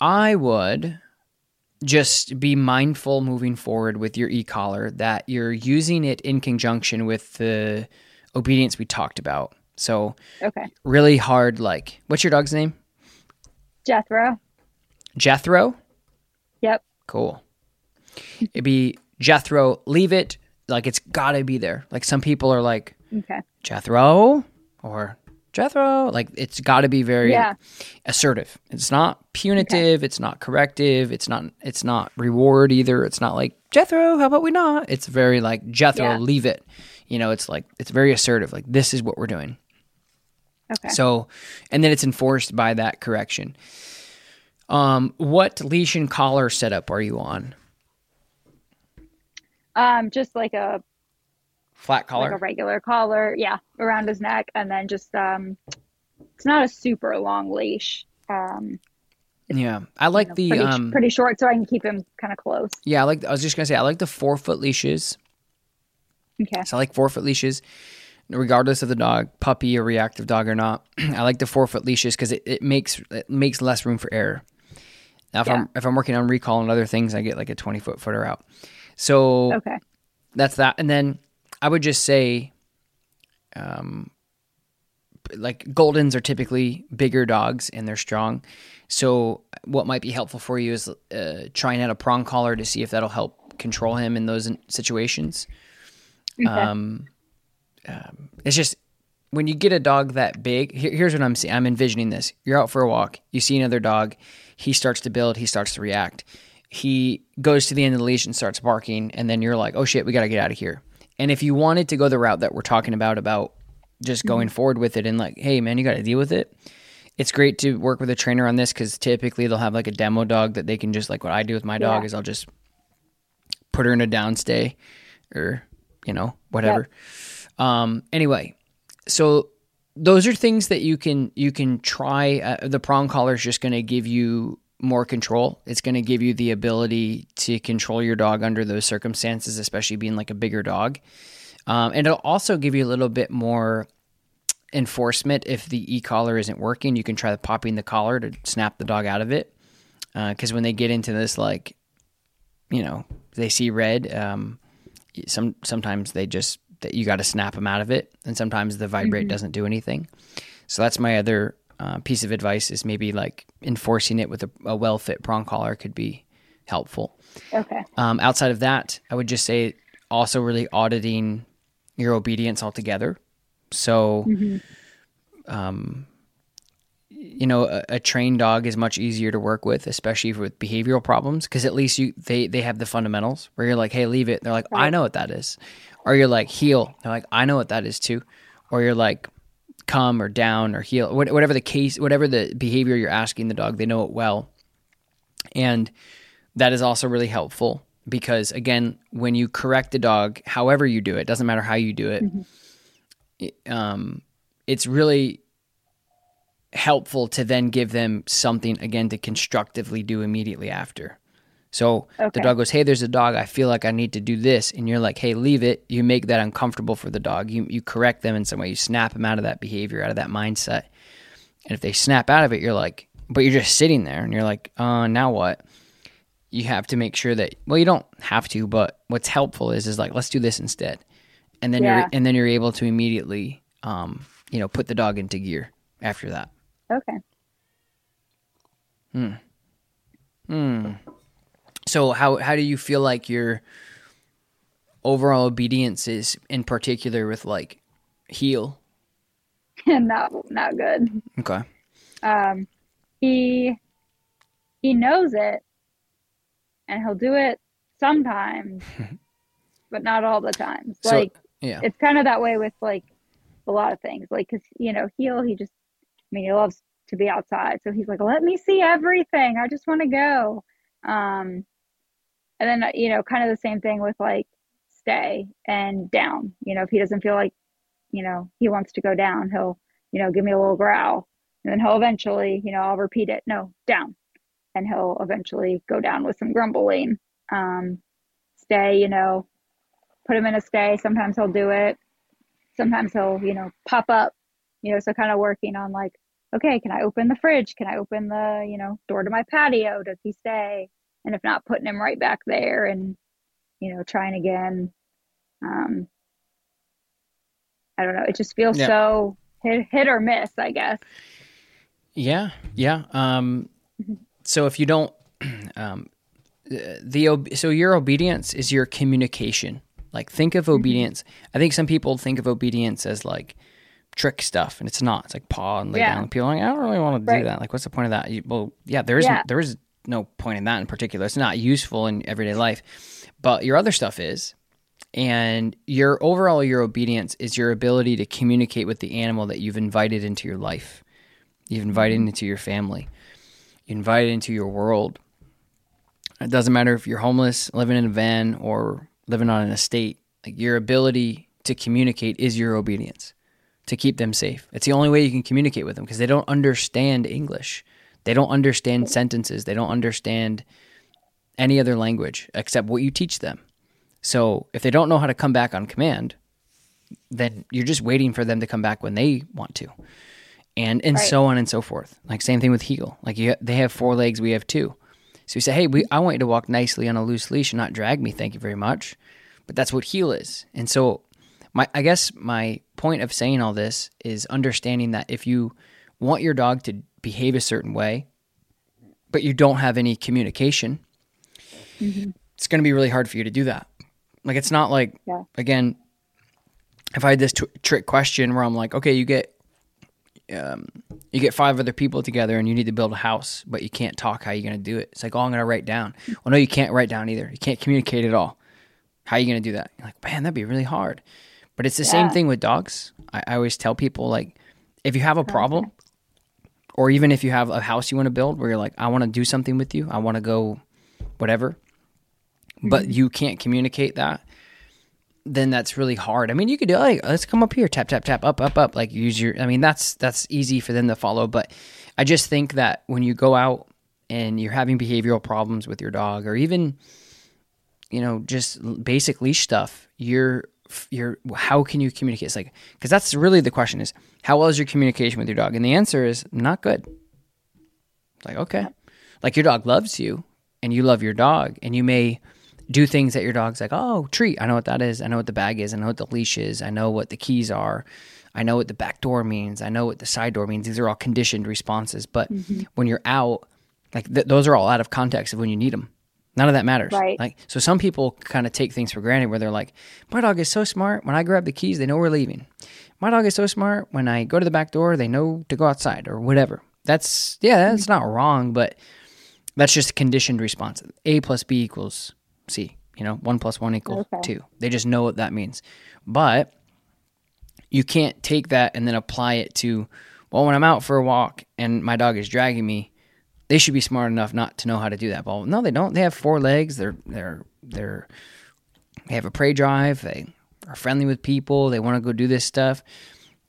I would just be mindful moving forward with your e-collar that you're using it in conjunction with the obedience we talked about. So
Okay.
really hard like what's your dog's name?
Jethro.
Jethro?
Yep.
Cool. It'd be Jethro, leave it like it's got to be there. Like some people are like
Okay.
Jethro or Jethro, like it's got to be very
Yeah.
assertive. It's not punitive, it's not corrective, it's not it's not reward either. It's not like Jethro, how about we not? It's very like Jethro,
Yeah.
leave it. You know, it's like it's very assertive. Like this is what we're doing.
Okay.
So, and then it's enforced by that correction. Um, what leash and collar setup are you on?
um, just like a
Flat collar.
like a regular collar, yeah, around his neck, and then just um, it's not a super long leash. Um,
yeah, I like the
pretty
um.
pretty short, so I can keep him kind of close.
yeah, I like. I was just gonna say I like the four foot leashes.
Okay.
So I like four foot leashes, regardless of the dog, puppy or reactive dog or not. I like the four foot leashes because it, it makes it makes less room for error. Now, if
Yeah.
I'm if I'm working on recall and other things, I get like a twenty foot footer out. So
Okay.
that's that. And then I would just say, um, like Goldens are typically bigger dogs and they're strong. So what might be helpful for you is uh, trying out a prong collar to see if that'll help control him in those situations. Um, um, it's just when you get a dog that big. Here, here's what I'm seeing. I'm envisioning this. You're out for a walk. You see another dog. He starts to build. He starts to react. He goes to the end of the leash and starts barking, and then you're like, "Oh shit, we got to get out of here." And if you wanted to go the route that we're talking about, about just going forward with it and like, "Hey man, you got to deal with it." It's great to work with a trainer on this because typically they'll have like a demo dog that they can just like what I do with my dog
Yeah.
is I'll just put her in a downstay or you know whatever. Um, anyway, so those are things that you can you can try. Uh, the prong collar is just going to give you more control. It's going to give you the ability to control your dog under those circumstances, especially being like a bigger dog. Um, and it'll also give you a little bit more enforcement if the e collar isn't working. You can try popping the collar to snap the dog out of it. Because when they get into this, like, you know, they see red. Um, some sometimes they just that you got to snap them out of it, and sometimes the vibrate doesn't do anything. So that's my other uh, piece of advice is maybe like enforcing it with a, a well fit prong collar could be helpful.
Okay.
Um, outside of that, I would just say also really auditing your obedience altogether. So, um, you know, a, a trained dog is much easier to work with, especially with behavioral problems, because at least you they they have the fundamentals where you're like, hey, leave it. They're like, I know what that is, or you're like, heel. They're like, I know what that is too, or you're like, come or down or heel, whatever the case, whatever the behavior you're asking the dog, they know it well, and that is also really helpful because again when you correct the dog however you do it doesn't matter how you do it, it, um, it's really helpful to then give them something again to constructively do immediately after So the dog goes, "Hey, there's a dog. I feel like I need to do this," and you're like, "Hey, leave it." You make that uncomfortable for the dog. You you correct them in some way. You snap them out of that behavior, out of that mindset. And if they snap out of it, you're like, but you're just sitting there, and you're like, "Uh, now what?" You have to make sure that well, you don't have to, but what's helpful is is like, let's do this instead, and then
Yeah.
you're and then you're able to immediately, um, you know, put the dog into gear after that.
Okay.
So how how do you feel like your overall obedience is in particular with like heel?
not not good.
Okay.
Um, he he knows it, and he'll do it sometimes, but not all the times.
So
like
yeah.
it's kind of that way with like a lot of things. Like, cause you know, heel, he just, I mean, he loves to be outside, so he's like, let me see everything. I just want to go. Um, and then you know, kind of the same thing with like stay and down. You know, if he doesn't feel like, you know, he wants to go down, he'll, you know, give me a little growl, and then he'll eventually, you know, I'll repeat it, no, down, and he'll eventually go down with some grumbling. Um, stay, you know, put him in a stay. Sometimes he'll do it. Sometimes he'll, you know, pop up, you know, so kind of working on like, okay, can I open the fridge? Can I open the, you know, door to my patio? Does he stay? And if not, putting him right back there and, you know, trying again. Um, I don't know. It just feels
Yeah.
so hit, hit or miss, I guess.
Yeah, yeah. Um, so if you don't, um, the so your obedience is your communication. Like think of obedience. I think some people think of obedience as like trick stuff, and it's not. It's like paw and lay
Yeah.
down. People are like, I don't really want to do
Right.
that. Like, what's the point of that? You, well, yeah, there is
Yeah.
there is no point in that in particular. It's not useful in everyday life, but your other stuff is. And your overall your obedience is your ability to communicate with the animal that you've invited into your life. You've invited mm-hmm. into your family. You invited into your world. It doesn't matter if you're homeless, living in a van, or living on an estate. Like your ability to communicate is your obedience to keep them safe. It's the only way you can communicate with them because they don't understand English. They don't understand sentences. They don't understand any other language except what you teach them. So if they don't know how to come back on command, then you're just waiting for them to come back when they want to. And and
Right.
so on and so forth. Like same thing with heel. Like you, they have four legs, we have two. So you say, "Hey, we I want you to walk nicely on a loose leash and not drag me. Thank you very much." But that's what heel is. And so my I guess my point of saying all this is understanding that if you want your dog to behave a certain way, but you don't have any communication, it's going to be really hard for you to do that. Like it's not like
Yeah.
again, if I had this t- trick question where I'm like, okay, you get um, you get five other people together and you need to build a house, but you can't talk. How are you going to do it? It's like, oh, I'm going to write down. Well, no, you can't write down either. You can't communicate at all. How are you going to do that? You're like, man, that'd be really hard. But it's the same thing with dogs. I, I always tell people like, if you have a problem, or even if you have a house you want to build where you're like, I want to do something with you, I want to go, whatever, mm-hmm. but you can't communicate that, then that's really hard. I mean, you could do like, let's come up here, tap tap tap, up up up, like use your. I mean, that's that's easy for them to follow. But I just think that when you go out and you're having behavioral problems with your dog, or even, you know, just basic leash stuff, you're you're how can you communicate? It's like because that's really the question is how well is your communication with your dog, and the answer is not good. Like okay, like your dog loves you, and you love your dog, and you may do things that your dog's like, oh, treat. I know what that is. I know what the bag is. I know what the leash is. I know what the keys are. I know what the back door means. I know what the side door means. These are all conditioned responses. But mm-hmm. when you're out, like th- those are all out of context of when you need them. None of that matters.
Right.
Like so, some people kind of take things for granted where they're like, my dog is so smart. When I grab the keys, they know we're leaving. My dog is so smart. When I go to the back door, they know to go outside or whatever. That's yeah, that's not wrong, but that's just a conditioned response. A plus B equals C. You know, one plus one equals
Okay.
two. They just know what that means. But you can't take that and then apply it to, well, when I'm out for a walk and my dog is dragging me, they should be smart enough not to know how to do that. Well, no, they don't. They have four legs. They're they're they're they have a prey drive. They are friendly with people. They want to go do this stuff.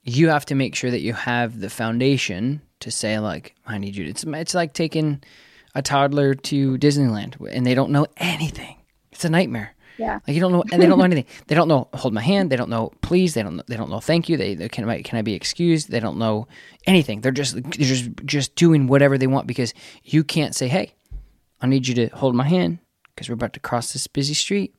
You have to make sure that you have the foundation to say like, I need you. It's it's like taking a toddler to Disneyland and they don't know anything. It's a nightmare.
Yeah.
Like you don't know, and they don't know anything. They don't know hold my hand. They don't know please. They don't. Know, they don't know thank you. They, they can I can I be excused? They don't know anything. They're just they're just just doing whatever they want because you can't say hey, I need you to hold my hand because we're about to cross this busy street.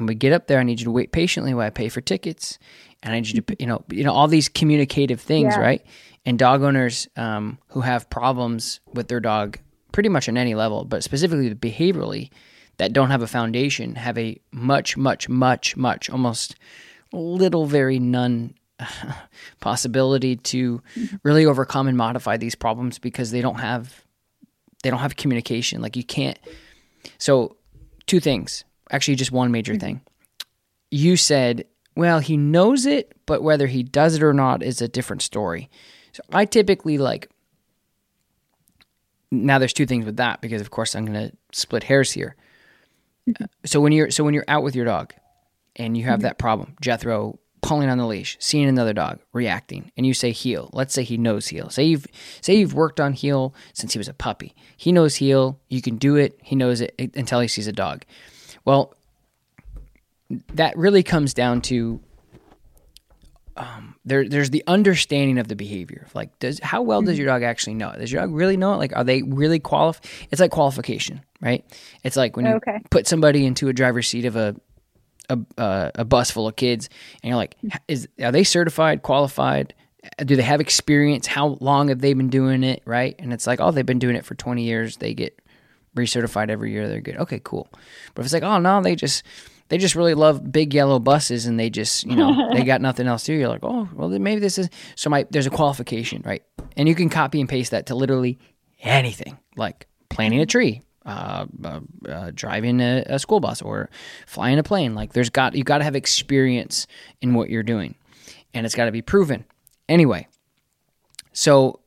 When we get up there, I need you to wait patiently while I pay for tickets, and I need you to you know you know all these communicative things,
Yeah.
right? And dog owners um, who have problems with their dog, pretty much on any level, but specifically behaviorally, that don't have a foundation have a much, much, much, much, almost little, very none possibility to really overcome and modify these problems because they don't have they don't have communication. Like you can't. So, two things. Actually, just one major mm. thing. You said, well, he knows it, but whether he does it or not is a different story. So, I typically like. Now, there's two things with that because, of course, I'm going to split hairs here. Mm-hmm. Uh, so when you're so when you're out with your dog, and you have mm-hmm. that problem, Jethro pulling on the leash, seeing another dog reacting, and you say heel. Let's say he knows heel. Say you've say you've worked on heel since he was a puppy. He knows heel. You can do it. He knows it until he sees a dog. Well, that really comes down to um, there. There's the understanding of the behavior. Like, does how well does your dog actually know it? Does your dog really know it? Like, are they really qualified? It's like qualification, right? It's like when you
Okay.
put somebody into a driver's seat of a a, uh, a bus full of kids, and you're like, is are they certified, qualified? Do they have experience? How long have they been doing it? Right? And it's like, oh, they've been doing it for 20 years. They get recertified every year. They're good. Okay, cool. But if it's like, oh no, they just they just really love big yellow buses, and they just you know they got nothing else to do. You're like, oh, well, maybe this is so. My there's a qualification, right? And you can copy and paste that to literally anything, like planting a tree, uh, uh, uh, driving a, a school bus or flying a plane. Like there's got you got to have experience in what you're doing, and it's got to be proven. Anyway, so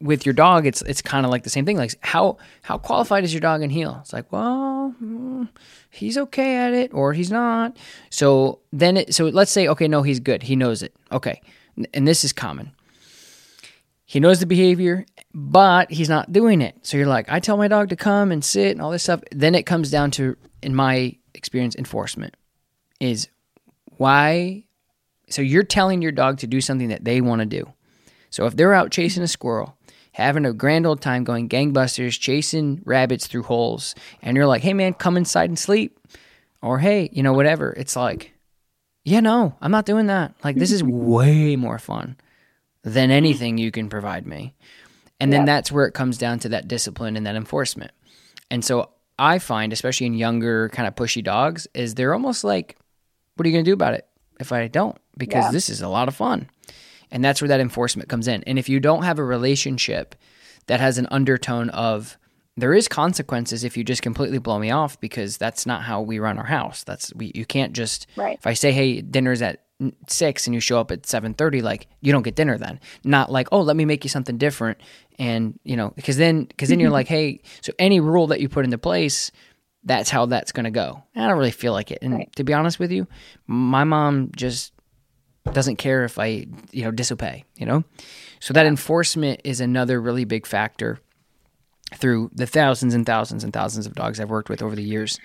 with your dog, it's it's kind of like the same thing. Like how how qualified is your dog in heel? It's like well, mm, he's okay at it or he's not. So then it so let's say okay, no, he's good. He knows it. Okay, and this is common. He knows the behavior, but he's not doing it. So you're like, I tell my dog to come and sit and all this stuff. Then it comes down to, in my experience, enforcement is why. So you're telling your dog to do something that they want to do. So if they're out chasing a squirrel, having a grand old time going gangbusters, chasing rabbits through holes, and you're like, hey man, come inside and sleep. Or hey, you know, whatever. It's like, yeah, no, I'm not doing that. Like, this is way more fun than anything you can provide me. And then that's where it comes down to that discipline and that enforcement. And so I find, especially in younger, kind of pushy dogs, is they're almost like, what are you going to do about it if I don't? Because
Yeah.
this is a lot of fun. And that's where that enforcement comes in. And if you don't have a relationship that has an undertone of, there is consequences if you just completely blow me off because that's not how we run our house. That's we you can't just
Right.
if I say hey dinner's at six and you show up at seven thirty, like you don't get dinner then. Not like oh let me make you something different and you know because then because then you're mm-hmm. like hey so any rule that you put into place that's how that's gonna go. I don't really feel like it. And
Right.
to be honest with you, my mom just doesn't care if I you know disobey. You know, so that enforcement is another really big factor through the thousands and thousands and thousands of dogs I've worked with over the years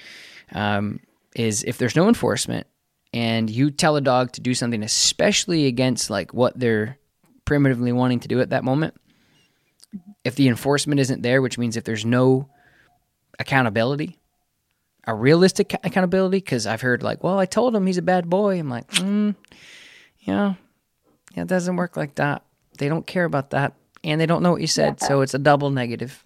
um, is if there's no enforcement and you tell a dog to do something, especially against like what they're primitively wanting to do at that moment, if the enforcement isn't there, which means if there's no accountability, a realistic accountability, because I've heard like, well, I told him he's a bad boy. I'm like, mm, yeah, yeah, it doesn't work like that. They don't care about that, and they don't know what you said, so it's a double negative.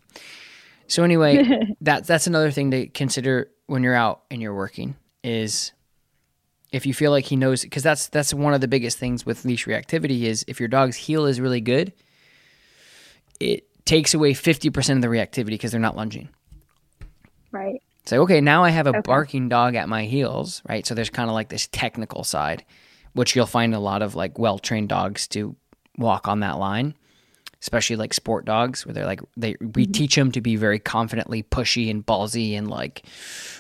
So anyway, that that's another thing to consider when you're out and you're working is if you feel like he knows because that's that's one of the biggest things with leash reactivity is if your dog's heel is really good, it takes away 50% of the reactivity because they're not lunging.
Right.
It's like, okay, now I have a barking dog at my heels, right? So there's kind of like this technical side, which you'll find a lot of like well trained dogs to walk on that line, especially like sport dogs, where they're like, they we mm-hmm. teach them to be very confidently pushy and ballsy and like,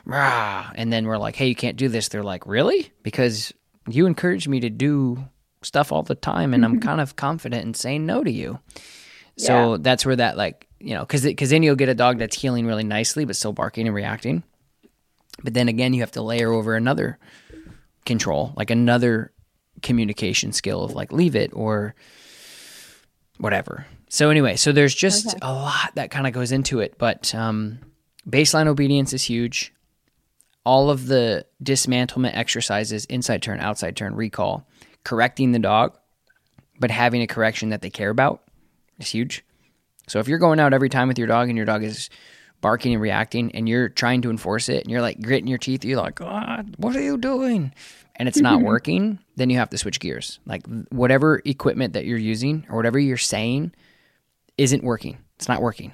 rah. And then we're like, hey, you can't do this. They're like, really? Because you encourage me to do stuff all the time and I'm kind of confident in saying no to you. So that's where that like you know, because because then you'll get a dog that's heeling really nicely but still barking and reacting. But then again, you have to layer over another control, like another communication skill of like leave it or whatever. So anyway, so there's just
Okay.
a lot that kind of goes into it, but um, baseline obedience is huge. All of the dismantlement exercises, inside turn, outside turn, recall, correcting the dog, but having a correction that they care about is huge. So if you're going out every time with your dog and your dog is barking and reacting and you're trying to enforce it and you're like gritting your teeth, you're like, God, what are you doing? And it's not working, then you have to switch gears. Like whatever equipment that you're using or whatever you're saying isn't working. It's not working.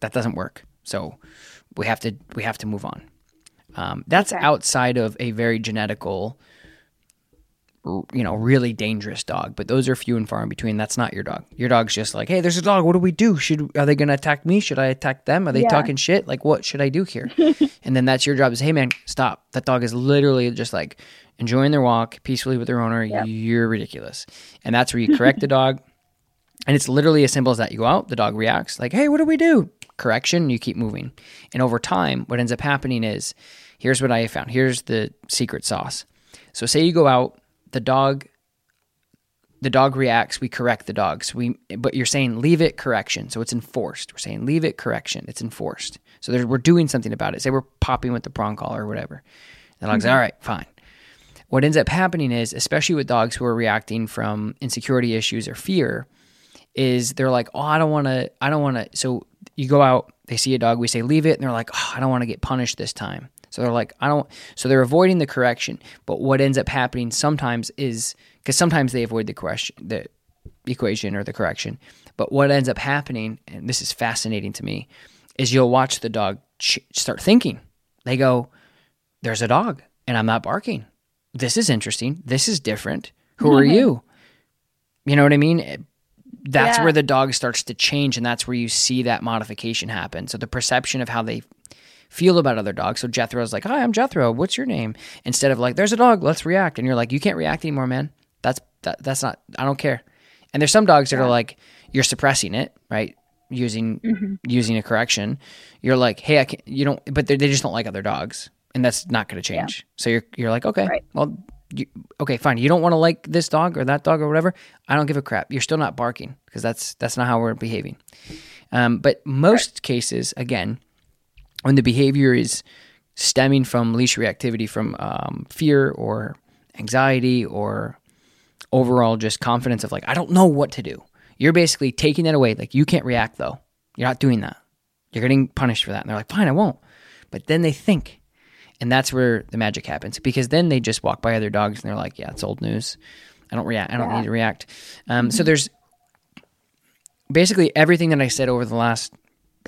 That doesn't work. So we have to we have to move on. Um, that's
Okay.
outside of a very genetical, you know, really dangerous dog. But those are few and far in between. That's not your dog. Your dog's just like, hey, there's a dog. What do we do? Should are they going to attack me? Should I attack them? Are they
Yeah.
talking shit? Like, what should I do here? and then that's your job. Is hey, man, stop. That dog is literally just like enjoying their walk peacefully with their owner.
Yep.
You're ridiculous. And that's where you correct the dog. And it's literally as simple as that. You go out, the dog reacts, like, hey, what do we do? Correction, you keep moving. And over time, what ends up happening is here's what I have found. Here's the secret sauce. So say you go out, the dog the dog reacts, we correct the dog. So we but you're saying leave it correction. So it's enforced. We're saying leave it correction. It's enforced. So there's, we're doing something about it. Say we're popping with the prong collar or whatever. The dog's mm-hmm. all right, fine. What ends up happening is, especially with dogs who are reacting from insecurity issues or fear, is they're like, oh, I don't want to, I don't want to. So you go out, they see a dog, we say, leave it. And they're like, oh, I don't want to get punished this time. So they're like, I don't, so they're avoiding the correction. But what ends up happening sometimes is, because sometimes they avoid the question, the equation or the correction. But what ends up happening, and this is fascinating to me, is you'll watch the dog ch- start thinking. They go, there's a dog and I'm not barking. This is interesting. This is different. Who are mm-hmm. you? You know what I mean? Eh, that's
Yeah.
where the dog starts to change, and that's where you see that modification happen. So the perception of how they feel about other dogs. So Jethro's like, "Hi, I'm Jethro. What's your name?" Instead of like, "There's a dog. Let's react," and you're like, "You can't react anymore, man. That's that, that's not. I don't care." And there's some dogs that are like, you're suppressing it, right? Using using a correction. You're like, "Hey, I can't." You don't." But they they just don't like other dogs, and that's not going to change. So you're you're like, "Okay,
Right.
well." You, okay, fine. You don't want to like this dog or that dog or whatever. I don't give a crap. You're still not barking because that's that's not how we're behaving. Um, but most cases, again, when the behavior is stemming from leash reactivity, from um, fear or anxiety or overall just confidence of like, I don't know what to do. You're basically taking that away. Like, you can't react though. You're not doing that. You're getting punished for that. And they're like, fine, I won't. But then they think. And that's where the magic happens because then they just walk by other dogs and they're like, yeah, it's old news. I don't react. I don't need to react. Um, So there's basically everything that I said over the last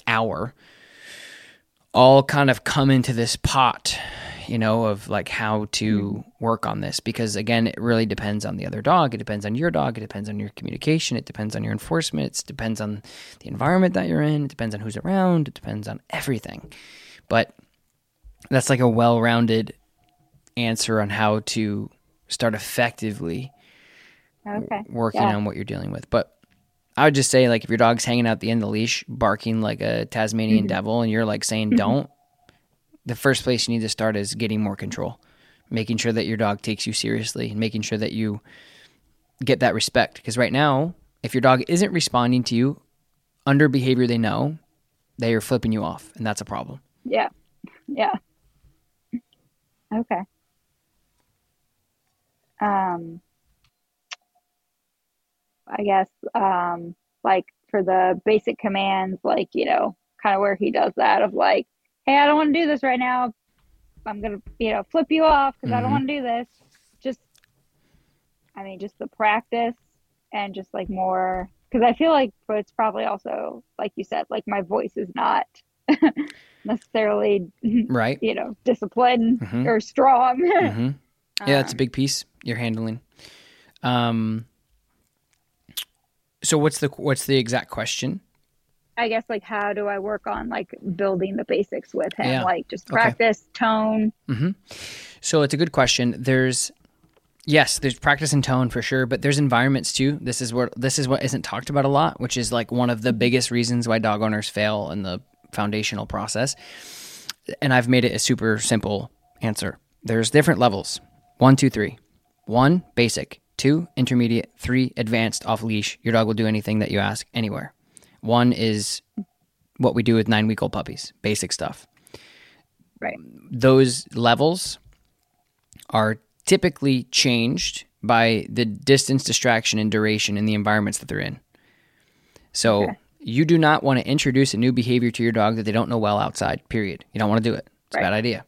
hour all kind of come into this pot, you know, of like how to mm-hmm. work on this because again, it really depends on the other dog. It depends on your dog. It depends on your communication. It depends on your enforcement. It depends on the environment that you're in. It depends on who's around. It depends on everything. But that's like a well-rounded answer on how to start effectively
Okay.
working
Yeah.
on what you're dealing with. But I would just say, like, if your dog's hanging out the end of the leash, barking like a Tasmanian
Mm-hmm.
devil, and you're like saying don't, the first place you need to start is getting more control, making sure that your dog takes you seriously, and making sure that you get that respect. Because right now, if your dog isn't responding to you under behavior they know, they are flipping you off, and that's a problem.
Yeah. Yeah. Okay. Um, I guess, um, like for the basic commands, like, you know, kind of where he does that of like, hey, I don't want to do this right now. I'm going to, you know, flip you off because I don't
Mhm.
want to do this. Just, I mean, just the practice and just like more, because I feel like but it's probably also, like you said, like my voice is not necessarily
Right?
you know, disciplined
Mhm.
or strong.
hmm Yeah, that's a
Um,
big piece you're handling. Um, so what's the what's the exact question?
I guess like how do I work on like building the basics with him?
Yeah.
Like just
Okay.
practice, tone. Mm-hmm.
So it's a good question. There's Yes, there's practice and tone for sure, but there's environments too. This is what this is what isn't talked about a lot, which is like one of the biggest reasons why dog owners fail in the foundational process. And I've made it a super simple answer. There's different levels. One, two, three. One, basic. Two, intermediate. Three, advanced off leash. Your dog will do anything that you ask anywhere. One is what we do with nine week old puppies, basic stuff.
Right.
Those levels are typically changed by the distance, distraction, and duration in the environments that they're in. So
Okay.
you do not want to introduce a new behavior to your dog that they don't know well outside, period. You don't want to do it. It's a bad idea.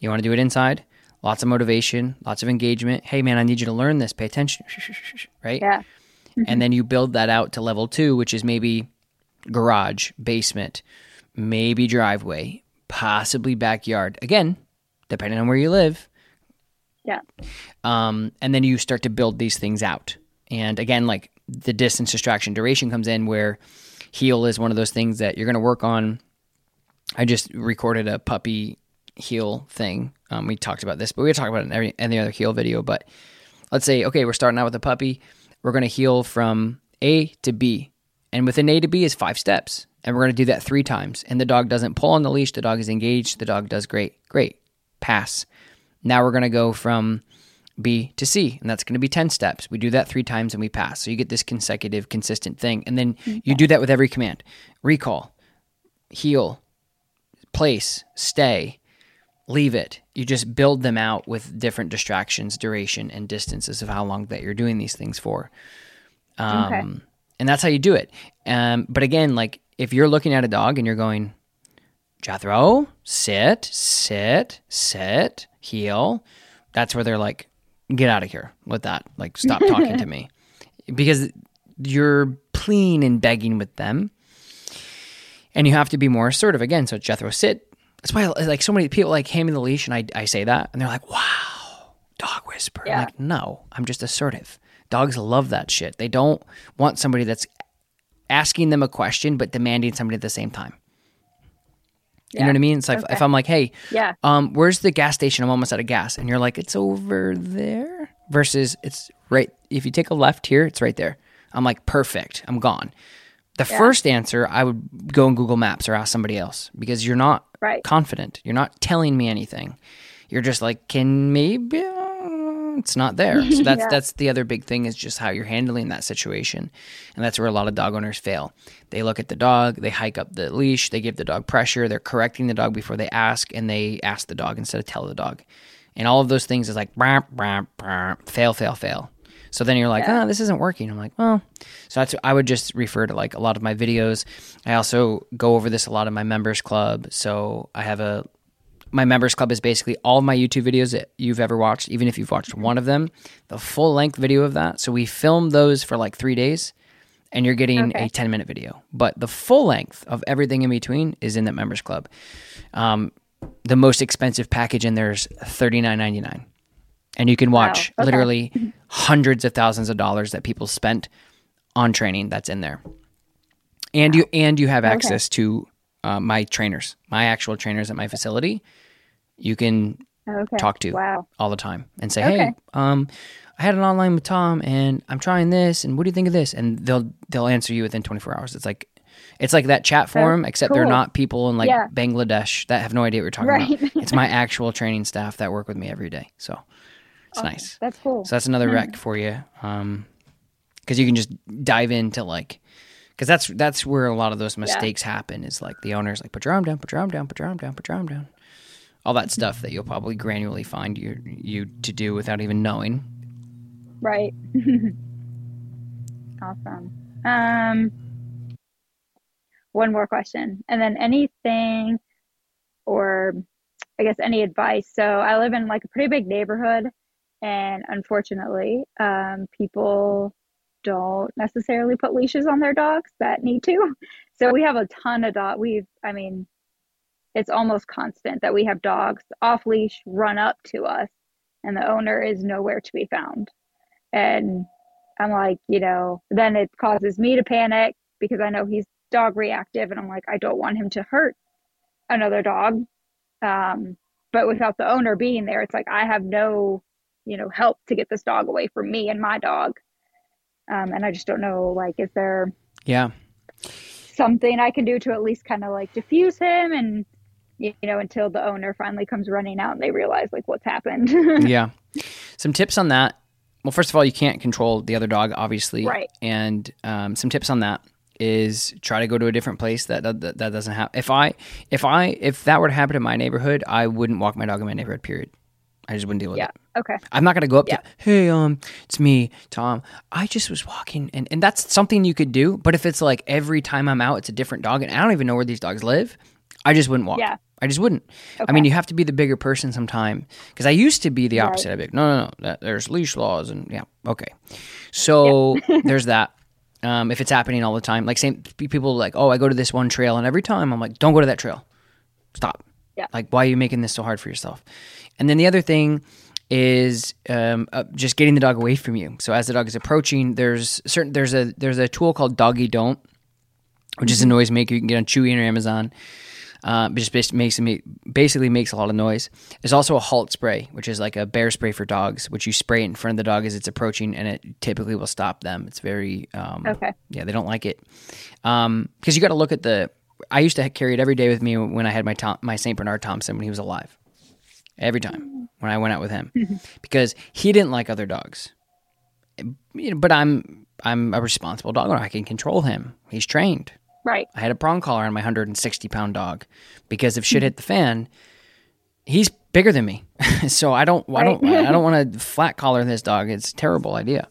You want to do it inside, lots of motivation, lots of engagement. Hey, man, I need you to learn this. Pay attention. Right?
Yeah.
and then you build that out to level two, which is maybe garage, basement, maybe driveway, possibly backyard. Again, depending on where you live.
Yeah.
Um, and then you start to build these things out. And again, like the distance, distraction, duration comes in where heel is one of those things that you're going to work on. I just recorded a puppy heel thing. Um, we talked about this, but we talked about it in every any other heel video. But let's say, okay, we're starting out with a puppy. We're going to heel from A to B. And within A to B is five steps. And we're going to do that three times. And the dog doesn't pull on the leash. The dog is engaged. The dog does great. Great. Pass. Now we're going to go from B to C, and that's going to be 10 steps. We do that three times and we pass. So you get this consecutive, consistent thing. And then you do that with every command recall, heel, place, stay, leave it. You just build them out with different distractions, duration, and distances of how long that you're doing these things for. Um,
Okay.
And that's how you do it. Um, but again, like if you're looking at a dog and you're going, Jethro, sit, sit, sit, heel. That's where they're like, get out of here with that. Like, stop talking to me. Because you're pleading and begging with them. And you have to be more assertive again. So, Jethro, sit. That's why, like, so many people like hand me the leash and I, I say that. And they're like, wow, dog whisper.
Yeah.
like, no, I'm just assertive. Dogs love that shit. They don't want somebody that's asking them a question but demanding somebody at the same time. You know what I mean? It's like if
Okay.
I'm like, hey,
Yeah.
um, where's the gas station? I'm almost out of gas. And you're like, it's over there. Versus it's right. If you take a left here, it's right there. I'm like, perfect. I'm gone. The first answer, I would go on Google Maps or ask somebody else because you're not
Right.
confident. You're not telling me anything. You're just like, can maybe uh, it's not there. So that's
Yeah.
that's the other big thing is just how you're handling that situation, and that's where a lot of dog owners fail. They look at the dog, they hike up the leash, they give the dog pressure, they're correcting the dog before they ask, and they ask the dog instead of tell the dog, and all of those things is like brr, brr, fail, fail, fail. So then you're like, ah, this isn't working. I'm like, well, so that's I would just refer to like a lot of my videos. I also go over this a lot in my members club. So I have a my members club is basically all of my YouTube videos that you've ever watched, even if you've watched one of them, the full length video of that. So we film those for like three days, and you're getting
Okay.
a 10 minute video. But the full length of everything in between is in that members club. Um, the most expensive package in there is $39.99. And you can watch
okay.
literally hundreds of thousands of dollars that people spent on training that's in there. And you and you have access to uh, my trainers, my actual trainers at my facility. You can
Okay.
talk to
Wow.
all the time and say,
Okay.
"Hey, um, I had an online with Tom, and I'm trying this, and what do you think of this?" And they'll they'll answer you within 24 hours. It's like it's like that chat forum, except they're not people in like
Yeah.
Bangladesh that have no idea what we're talking
Right.
about. It's my actual training staff that work with me every day, so it's nice.
That's cool.
So that's another rec for you, um, because you can just dive into like, because that's that's where a lot of those mistakes happen. Is like the owners like put your arm down, put your arm down, put your arm down, put your arm down, all that stuff that you'll probably granularly find you you to do without even knowing.
Right. awesome. Um, one more question, and then anything, or I guess any advice. So I live in like a pretty big neighborhood, and unfortunately, um, people don't necessarily put leashes on their dogs that need to. So we have a ton of dog. We've, I mean, it's almost constant that we have dogs off leash run up to us, and the owner is nowhere to be found. And I'm like, you know, then it causes me to panic because I know he's dog reactive, and I'm like, I don't want him to hurt another dog. Um, but without the owner being there, it's like I have no you know, help to get this dog away from me and my dog. Um, and I just don't know, like, is there
Yeah.
something I can do to at least kind of like diffuse him and, you know, until the owner finally comes running out and they realize like what's happened.
yeah. Some tips on that. Well, first of all, you can't control the other dog, obviously.
Right.
And um, some tips on that is try to go to a different place that that, that doesn't happen. If I if I if that were to happen in my neighborhood, I wouldn't walk my dog in my neighborhood. Period. I just wouldn't deal with it.
yeah.
it.
Okay.
I'm not gonna go up
Yeah.
to hey um it's me Tom. I just was walking and and that's something you could do. But if it's like every time I'm out, it's a different dog, and I don't even know where these dogs live, I just wouldn't walk.
Yeah.
I just wouldn't. Okay. I mean, you have to be the bigger person sometime. Because I used to be the opposite. I'd be like, no, no, no, that, there's leash laws, and yeah, okay. So there's that. Um, if it's happening all the time, like same pe- people like, oh, I go to this one trail, and every time I'm like, don't go to that trail. Stop.
Yeah.
Like, why are you making this so hard for yourself? And then the other thing is um, uh, just getting the dog away from you. So as the dog is approaching, there's certain there's a there's a tool called Doggy Don't, which is a noise maker you can get on Chewy or Amazon. Uh, but just makes basically makes a lot of noise. There's also a halt spray, which is like a bear spray for dogs, which you spray in front of the dog as it's approaching, and it typically will stop them. It's very um,
Okay.
yeah, they don't like it because you got to look at the. I used to carry it every day with me when I had my Tom, my Saint Bernard Thompson when he was alive. Every time when I went out with him, mm-hmm. because he didn't like other dogs. You know, but I'm I'm a responsible dog owner. I can control him. He's trained.
Right.
I had a prong collar on my 160 pound dog because if shit mm-hmm. hit the fan, he's bigger than me. so I don't, I don't, I don't want to flat collar this dog. It's a terrible idea.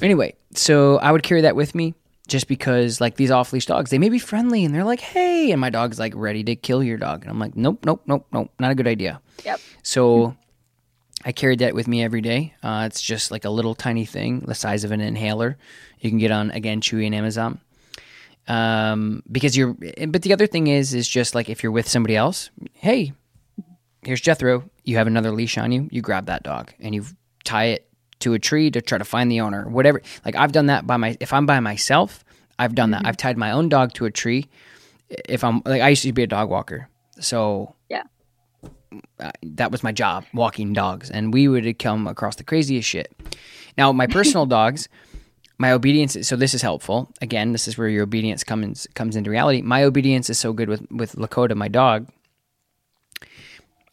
Anyway, so I would carry that with me just because like these off leash dogs, they may be friendly and they're like, hey, and my dog's like ready to kill your dog. And I'm like, nope, nope, nope, nope, not a good idea.
Yep.
So I carried that with me every day. Uh, it's just like a little tiny thing, the size of an inhaler. You can get on again Chewy and Amazon. Um, because you're, but the other thing is, is just like if you're with somebody else, hey, here's Jethro. You have another leash on you. You grab that dog and you tie it to a tree to try to find the owner. Whatever. Like I've done that by my. If I'm by myself, I've done that. Mm-hmm. I've tied my own dog to a tree. If I'm like I used to be a dog walker, so
Yeah.
that was my job, walking dogs, and we would come across the craziest shit. Now, my personal dogs, my obedience. So this is helpful. Again, this is where your obedience comes comes into reality. My obedience is so good with with Lakota, my dog.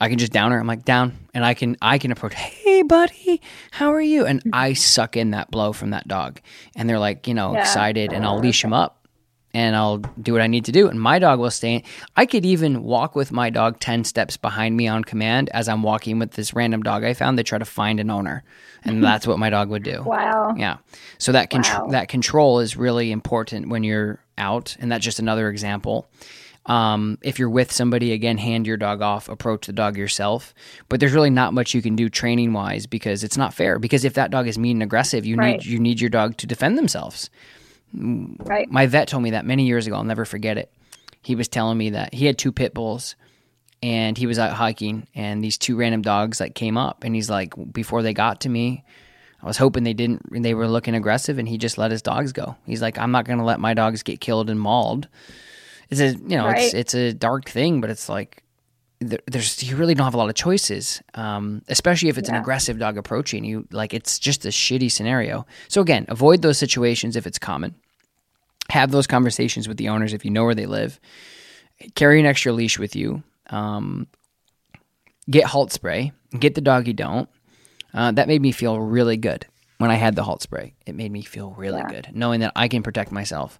I can just down her. I'm like down, and I can I can approach. Hey, buddy, how are you? And mm-hmm. I suck in that blow from that dog, and they're like, you know,
Yeah.
excited, and I'll leash them up, and I'll do what I need to do, and my dog will stay. I could even walk with my dog ten steps behind me on command as I'm walking with this random dog I found. They try to find an owner, and that's what my dog would do.
Wow.
Yeah. So that control
Wow.
that control is really important when you're out, and that's just another example. Um, if you're with somebody, again, hand your dog off, approach the dog yourself. But there's really not much you can do training wise because it's not fair. Because if that dog is mean and aggressive, you
Right.
need you need your dog to defend themselves.
Right.
My vet told me that many years ago. I'll never forget it. He was telling me that he had two pit bulls and he was out hiking and these two random dogs like came up and he's like before they got to me I was hoping they didn't they were looking aggressive and he just let his dogs go. He's like I'm not going to let my dogs get killed and mauled. It's a you know it's
Right.
it's a dark thing but it's like there's you really don't have a lot of choices, um, especially if it's an aggressive dog approaching you. Like it's just a shitty scenario. So again, avoid those situations if it's common. Have those conversations with the owners if you know where they live. Carry an extra leash with you. Um, get halt spray. Get the doggy don't. Uh, that made me feel really good when I had the halt spray. It made me feel really
Yeah.
good knowing that I can protect myself.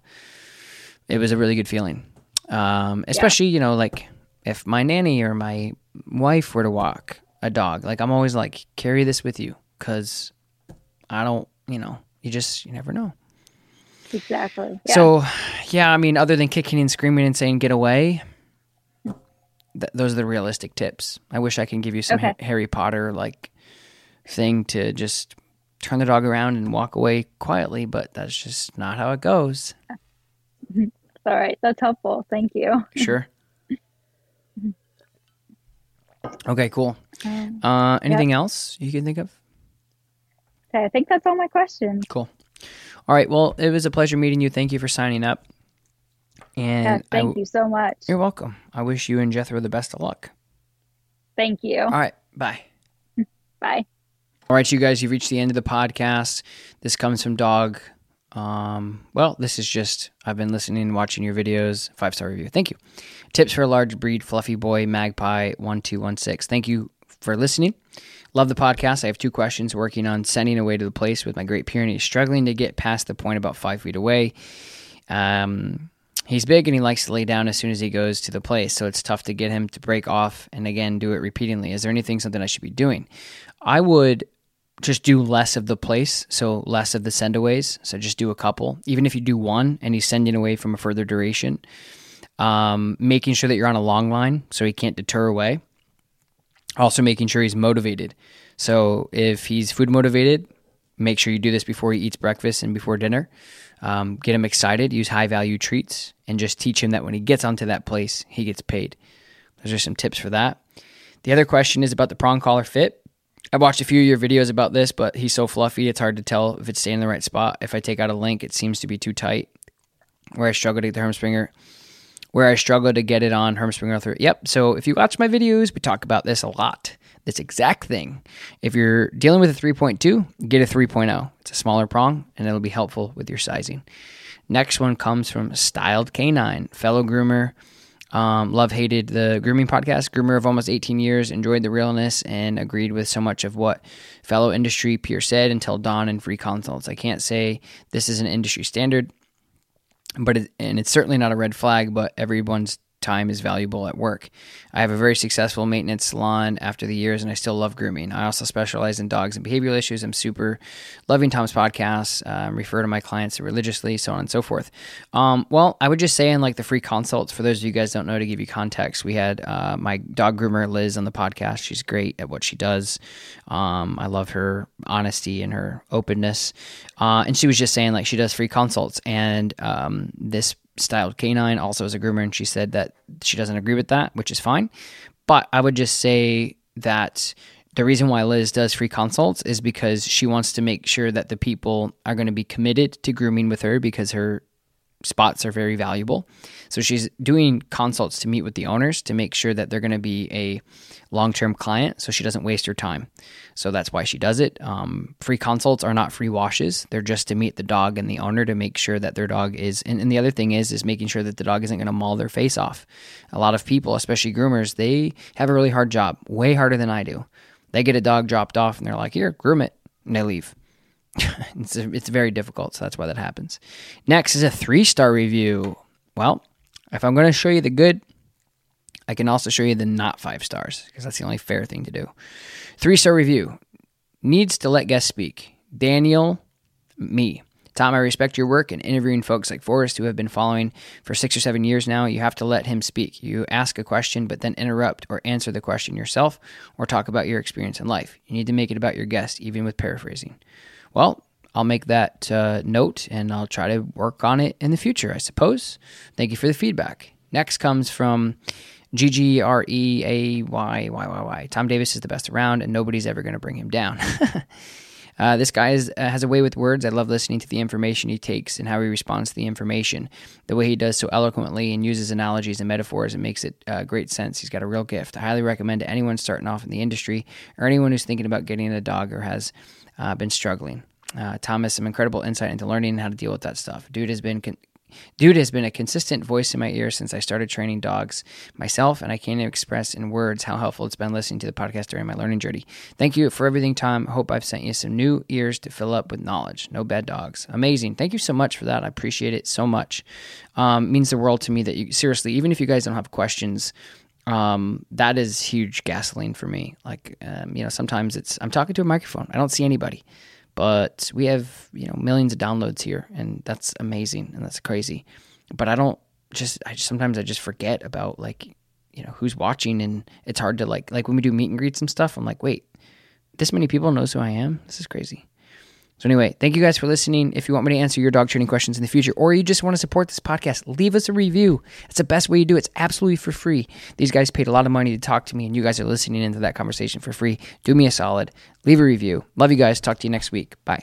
It was a really good feeling. Um, especially, you know, like if my nanny or my wife were to walk a dog, like I'm always like, carry this with you because I don't, you know, you just, you never know.
Exactly. Yeah.
So, yeah, I mean, other than kicking and screaming and saying, get away, th- those are the realistic tips. I wish I can give you some
Okay.
Ha- Harry Potter like thing to just turn the dog around and walk away quietly, but that's just not how it goes.
All right. That's helpful. Thank you.
Sure. Okay, cool.
Um,
Uh, anything else you can think of?
okay. I think that's all my questions.
Cool. All right. Well, it was a pleasure meeting you. Thank you for signing up. And
Yes, thank
w-
you so much.
You're welcome. I wish you and Jethro the best of luck.
Thank you.
All right. Bye.
Bye.
All right, you guys, you've reached the end of the podcast. This comes from Dog. Um, well, this is just I've been listening and watching your videos. Five star review. Thank you. Tips for a large breed, fluffy boy, magpie, one two one six. Thank you for listening. Love the podcast. I have two questions. Working on sending away to the place with my Great Pyrenees, struggling to get past the point about five feet away. Um, he's big and he likes to lay down as soon as he goes to the place, so it's tough to get him to break off and again do it repeatedly. Is there anything something I should be doing? I would just do less of the place, so less of the sendaways. So just do a couple. Even if you do one and he's sending away from a further duration, um, making sure that you're on a long line so he can't deter away. Also, making sure he's motivated. So if he's food motivated, make sure you do this before he eats breakfast and before dinner. Um, get him excited, use high value treats, and just teach him that when he gets onto that place, he gets paid. Those are some tips for that. The other question is about the prong collar fit. I watched a few of your videos about this, but he's so fluffy, it's hard to tell if it's staying in the right spot. If I take out a link, it seems to be too tight. Where I struggle to get the Herm Sprenger, where I struggle to get it on Herm Sprenger through. Yep. So if you watch my videos, we talk about this a lot. This exact thing. If you're dealing with a 3.2, get a 3.0. It's a smaller prong, and it'll be helpful with your sizing. Next one comes from Styled Canine, fellow groomer um, love hated the grooming podcast. Groomer of almost 18 years, enjoyed the realness and agreed with so much of what fellow industry peer said until dawn and free consults. I can't say this is an industry standard, but it, and it's certainly not a red flag. But everyone's time is valuable at work. I have a very successful maintenance salon after the years, and I still love grooming. I also specialize in dogs and behavioral issues. I'm super loving Tom's podcast, um, refer to my clients religiously, so on and so forth. Um, well, I would just say in like the free consults, for those of you guys don't know, to give you context, we had uh, my dog groomer Liz on the podcast. She's great at what she does. Um, I love her honesty and her openness. Uh, and she was just saying like she does free consults, and um, this styled canine also as a groomer, and she said that she doesn't agree with that, which is fine. But I would just say that the reason why Liz does free consults is because she wants to make sure that the people are going to be committed to grooming with her because her spots are very valuable. So she's doing consults to meet with the owners to make sure that they're going to be a long term client so she doesn't waste her time. So that's why she does it. Um, free consults are not free washes, they're just to meet the dog and the owner to make sure that their dog is. And, and the other thing is, is making sure that the dog isn't going to maul their face off. A lot of people, especially groomers, they have a really hard job, way harder than I do. They get a dog dropped off and they're like, here, groom it. And they leave. it's, it's very difficult, so that's why that happens. Next is a three star review. Well, if I'm going to show you the good, I can also show you the not five stars because that's the only fair thing to do. Three star review needs to let guests speak. Daniel, me. Tom, I respect your work and interviewing folks like Forrest who have been following for six or seven years now. You have to let him speak. You ask a question, but then interrupt or answer the question yourself or talk about your experience in life. You need to make it about your guest, even with paraphrasing. Well, I'll make that uh, note and I'll try to work on it in the future, I suppose. Thank you for the feedback. Next comes from G G R E A Y Y Y Y. Tom Davis is the best around and nobody's ever going to bring him down. uh, this guy is, uh, has a way with words. I love listening to the information he takes and how he responds to the information. The way he does so eloquently and uses analogies and metaphors and makes it uh, great sense. He's got a real gift. I highly recommend to anyone starting off in the industry or anyone who's thinking about getting a dog or has uh, been struggling. Uh, Thomas, some incredible insight into learning how to deal with that stuff. Dude has been con- dude has been a consistent voice in my ear since I started training dogs myself, and I can't express in words how helpful it's been listening to the podcast during my learning journey. Thank you for everything, Tom. Hope I've sent you some new ears to fill up with knowledge. No bad dogs. Amazing. Thank you so much for that. I appreciate it so much. Um, means the world to me that you seriously, even if you guys don't have questions um, that is huge gasoline for me. Like, um, you know, sometimes it's I'm talking to a microphone. I don't see anybody, but we have you know millions of downloads here, and that's amazing and that's crazy. But I don't just I just, sometimes I just forget about like you know who's watching, and it's hard to like like when we do meet and greets and stuff. I'm like, wait, this many people knows who I am. This is crazy. So, anyway, thank you guys for listening. If you want me to answer your dog training questions in the future, or you just want to support this podcast, leave us a review. It's the best way to do it. It's absolutely for free. These guys paid a lot of money to talk to me, and you guys are listening into that conversation for free. Do me a solid. Leave a review. Love you guys. Talk to you next week. Bye.